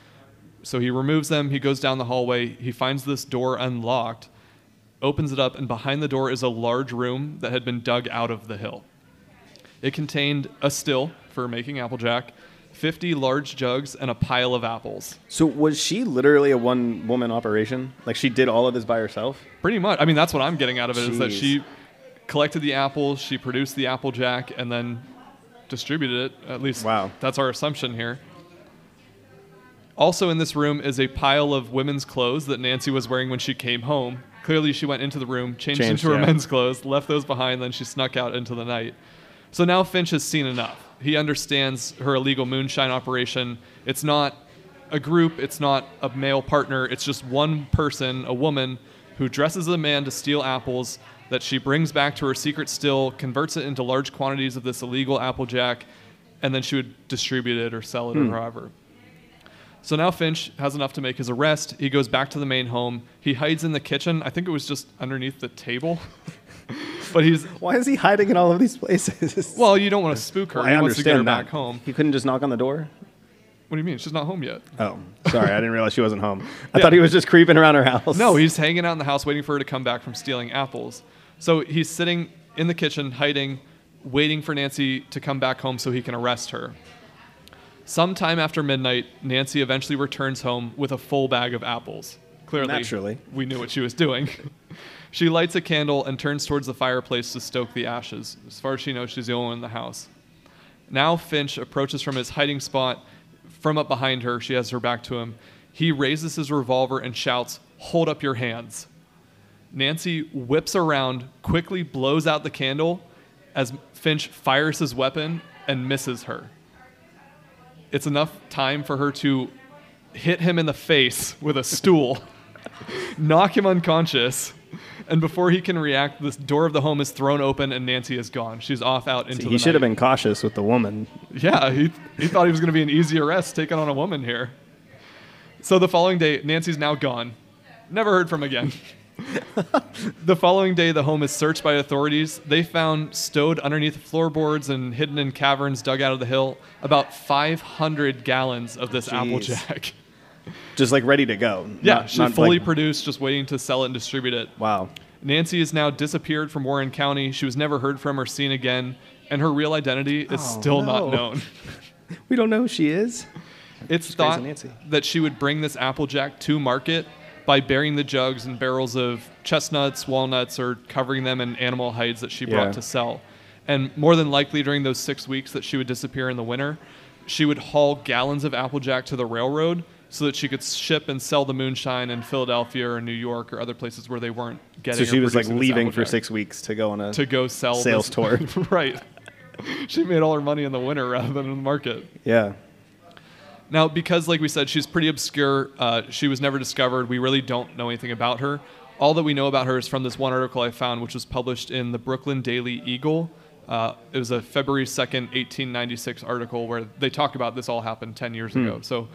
So he removes them, he goes down the hallway, he finds this door unlocked, opens it up, and behind the door is a large room that had been dug out of the hill. It contained a still for making applejack, 50 large jugs, and a pile of apples. so was she literally a one woman operation? Like she did all of this by herself? Pretty much. I mean, that's what I'm getting out of it is that Jeez. she collected the apples, she produced the applejack, and then distributed it. At least Wow. that's our assumption here. Also in this room is a pile of women's clothes that Nancy was wearing when she came home. Clearly, she went into the room, changed, Changed, into her yeah. men's clothes, left those behind, then she snuck out into the night. So now Finch has seen enough. He understands her illegal moonshine operation. It's not a group, it's not a male partner, it's just one person, a woman, who dresses as a man to steal apples that she brings back to her secret still, converts it into large quantities of this illegal applejack, and then she would distribute it or sell it or hmm. however. So now Finch has enough to make his arrest. He goes back to the main home. He hides in the kitchen. I think it was just underneath the table. but he's Why is he hiding in all of these places? well, you don't want to spook her. Well, he I wants to get her understand that. back home. He couldn't just knock on the door? What do you mean? She's not home yet. Oh, sorry. I didn't realize she wasn't home. I Yeah. thought he was just creeping around her house. No, he's hanging out in the house waiting for her to come back from stealing apples. So he's sitting in the kitchen, hiding, waiting for Nancy to come back home so he can arrest her. Sometime after midnight, Nancy eventually returns home with a full bag of apples. Clearly, Naturally. we knew what she was doing. she lights a candle and turns towards the fireplace to stoke the ashes. As far as she knows, she's the only one in the house. Now Finch approaches from his hiding spot. From up behind her, she has her back to him. He raises his revolver and shouts, Hold up your hands. Nancy whips around, quickly blows out the candle as Finch fires his weapon and misses her. It's enough time for her to hit him in the face with a stool, knock him unconscious, and before he can react, this door of the home is thrown open and Nancy is gone. She's off out into the he should have been cautious with the woman. Yeah, he, he thought he was going to be an easy arrest taking on a woman here. So the following day, Nancy's now gone. Never heard from again. the following day, the home is searched by authorities. They found stowed underneath floorboards and hidden in caverns dug out of the hill about 500 gallons of this oh, Jeez. applejack. Just like ready to go. Yeah, Not- she not fully like- produced, just waiting to sell it and distribute it. Wow. Nancy has now disappeared from Warren County. She was never heard from or seen again, and her real identity is Oh, still no. not known. We don't know who she is. It's crazy thought Nancy. that she would bring this applejack to market by burying the jugs in barrels of chestnuts, walnuts, or covering them in animal hides that she brought Yeah. to sell. And more than likely, during those six weeks that she would disappear in the winter, she would haul gallons of applejack to the railroad so that she could ship and sell the moonshine in Philadelphia or New York or other places where they weren't getting. It. So she was like leaving for six weeks to go on a to go sell sales this- tour. right. She made all her money in the winter rather than in the market. Yeah. Now, because, like we said, she's pretty obscure, uh, she was never discovered. We really don't know anything about her. all that we know about her is from this one article I found, which was published in the Brooklyn Daily Eagle. Uh, it was a February 2nd, 1896 article where they talk about this all happened 10 years Hmm. ago. So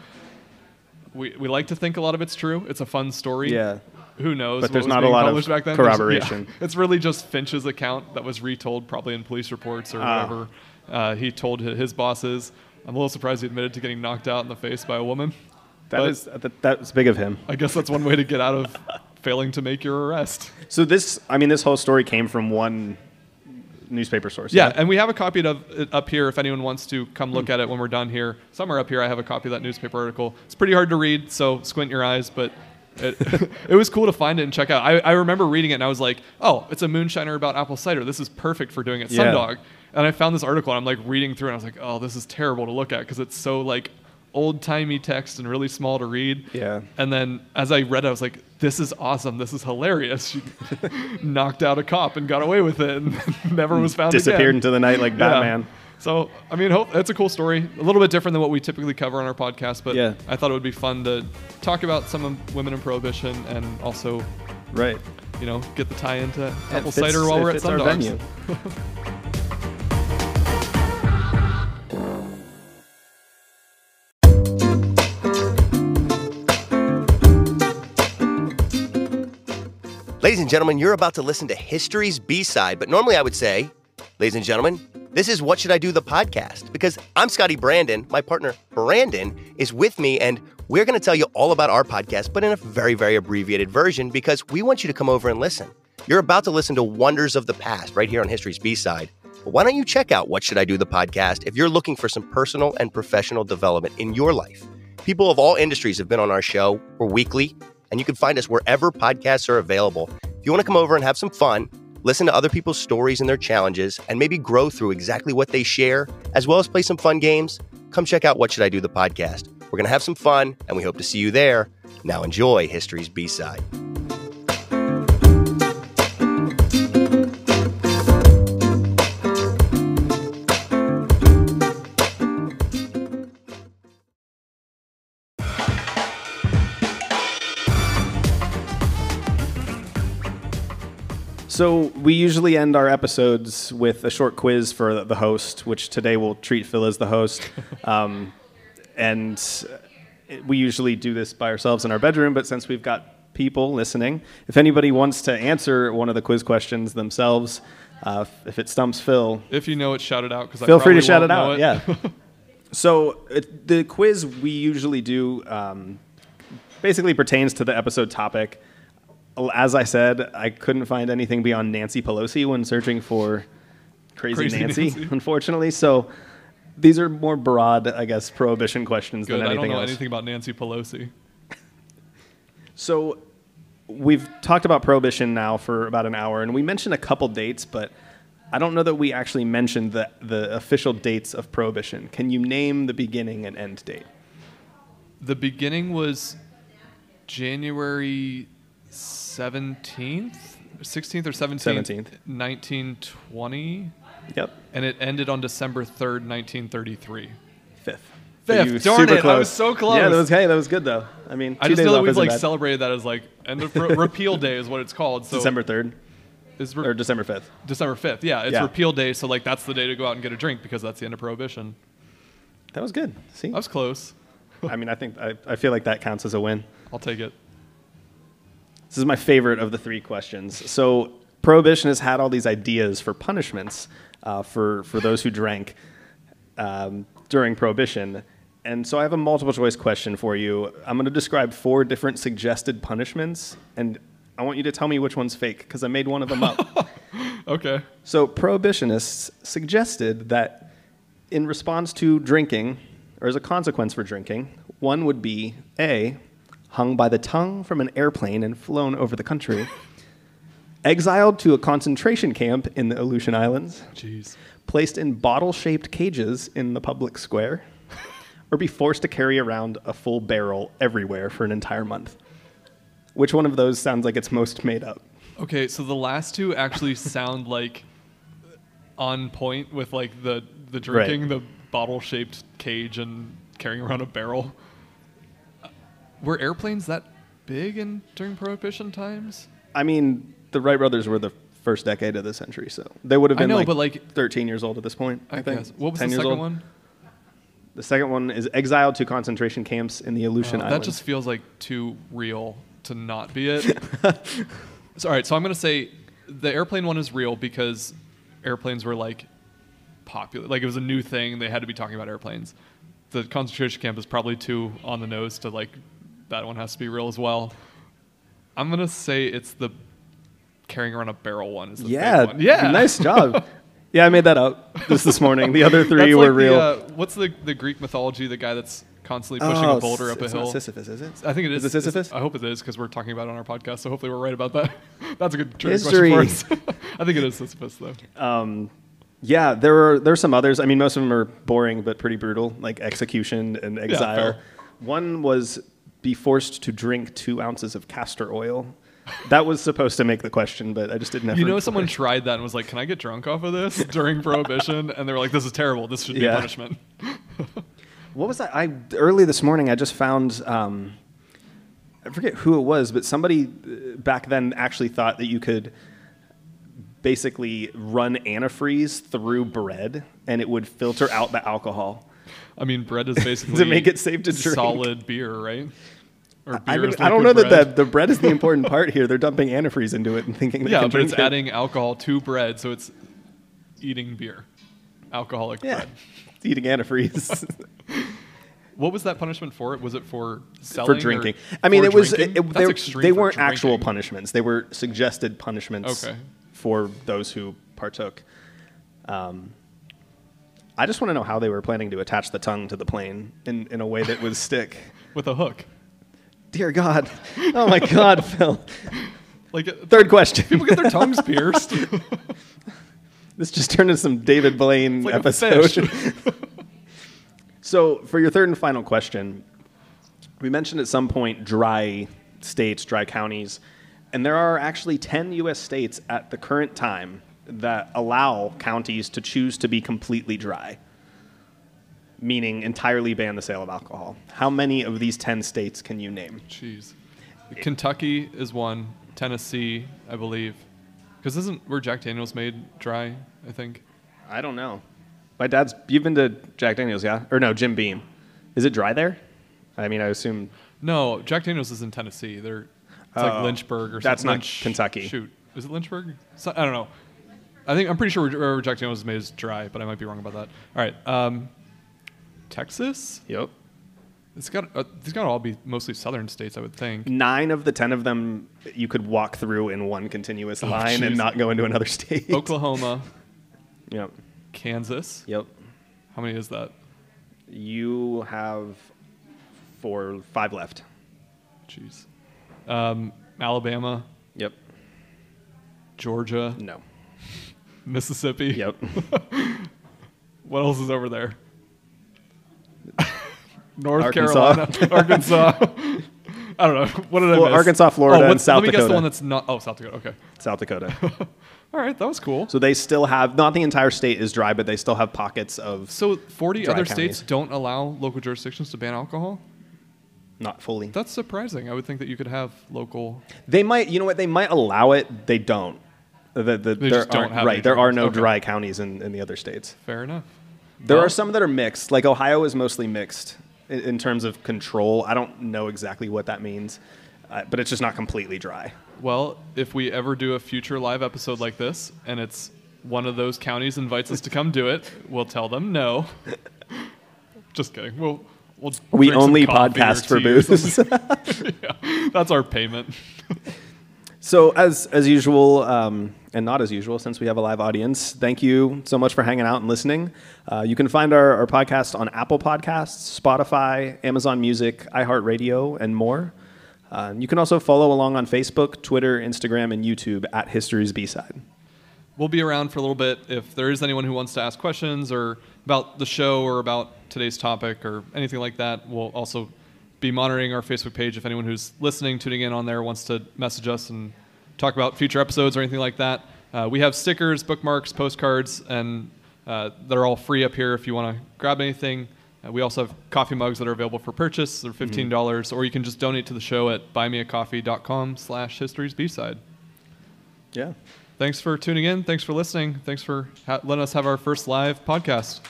we, we like to think a lot of it's true. It's a fun story. Yeah. Who knows? But there's not a lot of back then. Corroboration. yeah. it's really just Finch's account that was retold, probably in police reports or Ah. whatever. Uh, he told his bosses. I'm a little surprised he admitted to getting knocked out in the face by a woman. That But is that, that's big of him. I guess that's one way to get out of failing to make your arrest. So this, I mean, this whole story came from one newspaper source. Yeah, and we have a copy of it up here if anyone wants to come look hmm. at it when we're done here. Somewhere up here, I have a copy of that newspaper article. It's pretty hard to read, so squint your eyes, but it, it was cool to find it and check out. I, I remember reading it and I was like, oh, it's a moonshiner about apple cider. This is perfect for doing it Yeah. Sundog. And I found this article and I'm like reading through and I was like, oh, this is terrible to look at because it's so like old timey text and really small to read. Yeah. And then as I read it, I was like, this is awesome. This is hilarious. She knocked out a cop and got away with it and never was found disappeared again. into the night like Yeah. Batman. So, I mean, hope it's a cool story. A little bit different than what we typically cover on our podcast, but Yeah. I thought it would be fun to talk about some of women in prohibition and also, Right. you know, get the tie into apple cider while we're at fits Ladies and gentlemen, you're about to listen to History's B side, but normally I would say, ladies and gentlemen, this is What Should I Do the podcast because I'm Scotty Brandon. My partner Brandon is with me, and we're going to tell you all about our podcast, but in a very, very abbreviated version because we want you to come over and listen. You're about to listen to Wonders of the Past right here on History's B side. But why don't you check out What Should I Do the podcast if you're looking for some personal and professional development in your life? People of all industries have been on our show. We're weekly, and you can find us wherever podcasts are available. If you want to come over and have some fun, listen to other people's stories and their challenges, and maybe grow through exactly what they share, as well as play some fun games, come check out What Should I Do the podcast. We're going to have some fun, and we hope to see you there. Now enjoy History's B side. So we usually end our episodes with a short quiz for the host, which today we'll treat Phil as the host. Um, and we usually do this by ourselves in our bedroom, but since we've got people listening, if anybody wants to answer one of the quiz questions themselves, uh, if it stumps Phil, If you know it, shout it out because feel free to shout it out. Yeah. so it, the quiz we usually do um, basically pertains to the episode topic. As I said, I couldn't find anything beyond Nancy Pelosi when searching for Crazy, Crazy Nancy, Nancy. unfortunately. So these are more broad, I guess, prohibition questions Good. than I anything don't know else. anything about Nancy Pelosi. So we've talked about prohibition now for about an hour, and we mentioned a couple dates, but I don't know that we actually mentioned the, the official dates of prohibition. Can you name the beginning and end date? The beginning was January 17th, 16th or 17th, 17th. 1920, Yep, and it ended on December 3rd, 1933. fifth. Fifth. You Darn it, I was so close. Yeah, that was hey, that was good though. I mean, I just days know that we've like bad. celebrated that as like end of re- repeal day is what it's called. So December third is re- or December fifth. December 5th. Yeah, it's Yeah. repeal day, so like that's the day to go out and get a drink because that's the end of prohibition. That was good. See, I was close. I mean, I think I, I feel like that counts as a win. I'll take it. This is my favorite of the three questions. So, prohibition has had all these ideas for punishments uh, for for those who drank um, during prohibition. And so, I have a multiple choice question for you. I'm going to describe four different suggested punishments, and I want you to tell me which one's fake because I made one of them up. Okay. So, prohibitionists suggested that in response to drinking, or as a consequence for drinking, one would be A, hung by the tongue from an airplane and flown over the country, exiled to a concentration camp in the Aleutian Islands, Jeez. placed in bottle shaped cages in the public square, or be forced to carry around a full barrel everywhere for an entire month. Which one of those sounds like it's most made up? Okay, so the last two actually sound like on point with like the the drinking, the bottle shaped cage, and carrying around a barrel. Were airplanes that big in during Prohibition times? I mean, the Wright brothers were the first decade of the century, so they would have I been know, like, but, like- 13 years old at this point. I, I think. guess. What was 10 the years second old. one? The second one is exiled to concentration camps in the Aleutian Oh, Islands. that just feels like too real to not be it. so, all right, so I'm gonna say the airplane one is real because airplanes were like popular, like it was a new thing. They had to be talking about airplanes. The concentration camp is probably too on the nose to like that one has to be real as well. I'm gonna say it's the carrying around a barrel one. Is the yeah, one. yeah, nice job. yeah, I made that up just this morning. The other three were like real. The, uh, what's the the Greek mythology? The guy that's constantly pushing Oh, a boulder up a hill. Sisyphus, is it? I think it is. Is it Sisyphus? I hope it is because we're talking about it on our podcast. So hopefully we're right about that. That's a good History. question for us. I think it is Sisyphus though. Yeah, there were there are some others. I mean, most of them are boring but pretty brutal, like execution and exile. fair. One was be forced to drink two ounces of castor oil. That was supposed to make the question, but I just didn't. Have you know, someone tried that and was like, "Can I get drunk off of this during Prohibition?" And they were like, "This is terrible. This should be Yeah. punishment." What was that? I early this morning I just found um, I forget who it was, but somebody uh, back then actually thought that you could basically run antifreeze through bread and it would filter out the alcohol. I mean, bread is basically to make it safe to drink. solid beer, right? Or beer I, mean, I don't know liquid that the, the bread is the important part here. They're dumping antifreeze into it and thinking they yeah, but it's it. adding alcohol to bread, so it's eating beer, alcoholic yeah, bread. it's eating antifreeze What was that punishment for? Was it for selling for or drinking. I mean, it was it, That's they, they weren't actual punishments. They were suggested punishments Okay. for those who partook. Um, I just want to know how they were planning to attach the tongue to the plane in, in a way that would stick. with a hook. Dear God. Oh my God, Phil. Like uh, Third question. people get their tongues pierced. This just turned into some David Blaine like episode. so, for your third and final question, we mentioned at some point dry states, dry counties, and there are actually 10 U.S. states at the current time that allow counties to choose to be completely dry, meaning entirely ban the sale of alcohol. How many of these 10 states can you name? Jeez. Kentucky is one. Tennessee, I believe. Because isn't where Jack Daniels made dry? I think. I don't know. My dad's. You've been to Jack Daniels, yeah? Or no, Jim Beam. Is it dry there? I mean, I assume No, Jack Daniels is in Tennessee. They're it's like Oh, Lynchburg or that's something. not Lynch- Kentucky. Shoot, is it Lynchburg? So, I don't know. I think I'm pretty sure Jack Daniels is made as dry, but I might be wrong about that. All right, um, Texas. Yep. It's got uh, these got to all be mostly southern states, I would think. Nine of the ten of them you could walk through in one continuous line and not go into another state. Oklahoma, Yep. Kansas. Yep. How many is that? You have four, five left. Jeez. Um, Alabama, Yep. Georgia, No. Mississippi. Yep. What else is over there? North Arkansas. Carolina, Arkansas. I don't know. What did I miss? Arkansas, Florida, oh, and South Let me guess the one that's not. Oh, South Dakota. Okay. South Dakota. All right, that was cool. so they still have not the entire state is dry, but they still have pockets of So 40 Dry other counties. states don't allow local jurisdictions to ban alcohol. not fully. That's surprising. I would think that you could have local. They might, you know what? They might allow it. They don't. The, the, there just don't aren't- have right. any There are no. Okay. dry counties in, in the other states. Fair enough. There Well- are some that are mixed. Like Ohio is mostly mixed in, in terms of control. I don't know exactly what that means, uh, but it's just not completely dry. Well, if we ever do a future live episode like this, and it's one of those counties invites us to come do it, we'll tell them no. Just kidding. We'll. We'll We drink some only coffee or podcast for tea or booze. something. yeah, that's our payment. So as as usual, um, and not as usual, since we have a live audience, thank you so much for hanging out and listening. Uh, you can find our, our podcast on Apple Podcasts, Spotify, Amazon Music, iHeartRadio, and more. Uh, you can also follow along on Facebook, Twitter, Instagram, and YouTube at History's B-Side. We'll be around for a little bit. If there is anyone who wants to ask questions or about the show or about today's topic or anything like that, we'll also be monitoring our Facebook page. If anyone who's listening, tuning in on there wants to message us and talk about future episodes or anything like that, uh, we have stickers, bookmarks, postcards, and uh, they're all free up here if you want to grab anything. Uh, we also have coffee mugs that are available for purchase. They're $15, dollars or you can just donate to the show at buymeacoffee.com slash history's B-side. Yeah. Thanks for tuning in. Thanks for listening. Thanks for ha- letting us have our first live podcast.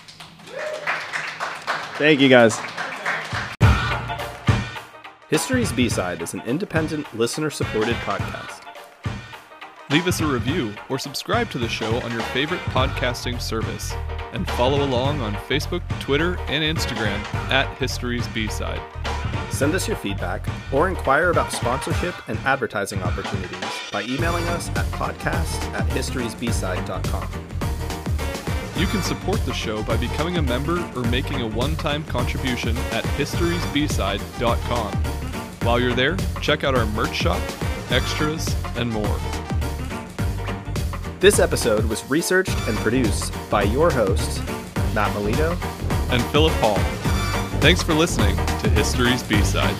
Thank you guys. History's B-Side is an independent, listener-supported podcast. Leave us a review or subscribe to the show on your favorite podcasting service. And follow along on Facebook, Twitter, and Instagram at History's B-Side. Send us your feedback or inquire about sponsorship and advertising opportunities by emailing us at podcast at historysbside.com. You can support the show by becoming a member or making a one-time contribution at historysbside.com. While you're there, check out our merch shop, extras, and more. This episode was researched and produced by your hosts, Matt Melito And Philip Hall. Thanks for listening to History's B-Side.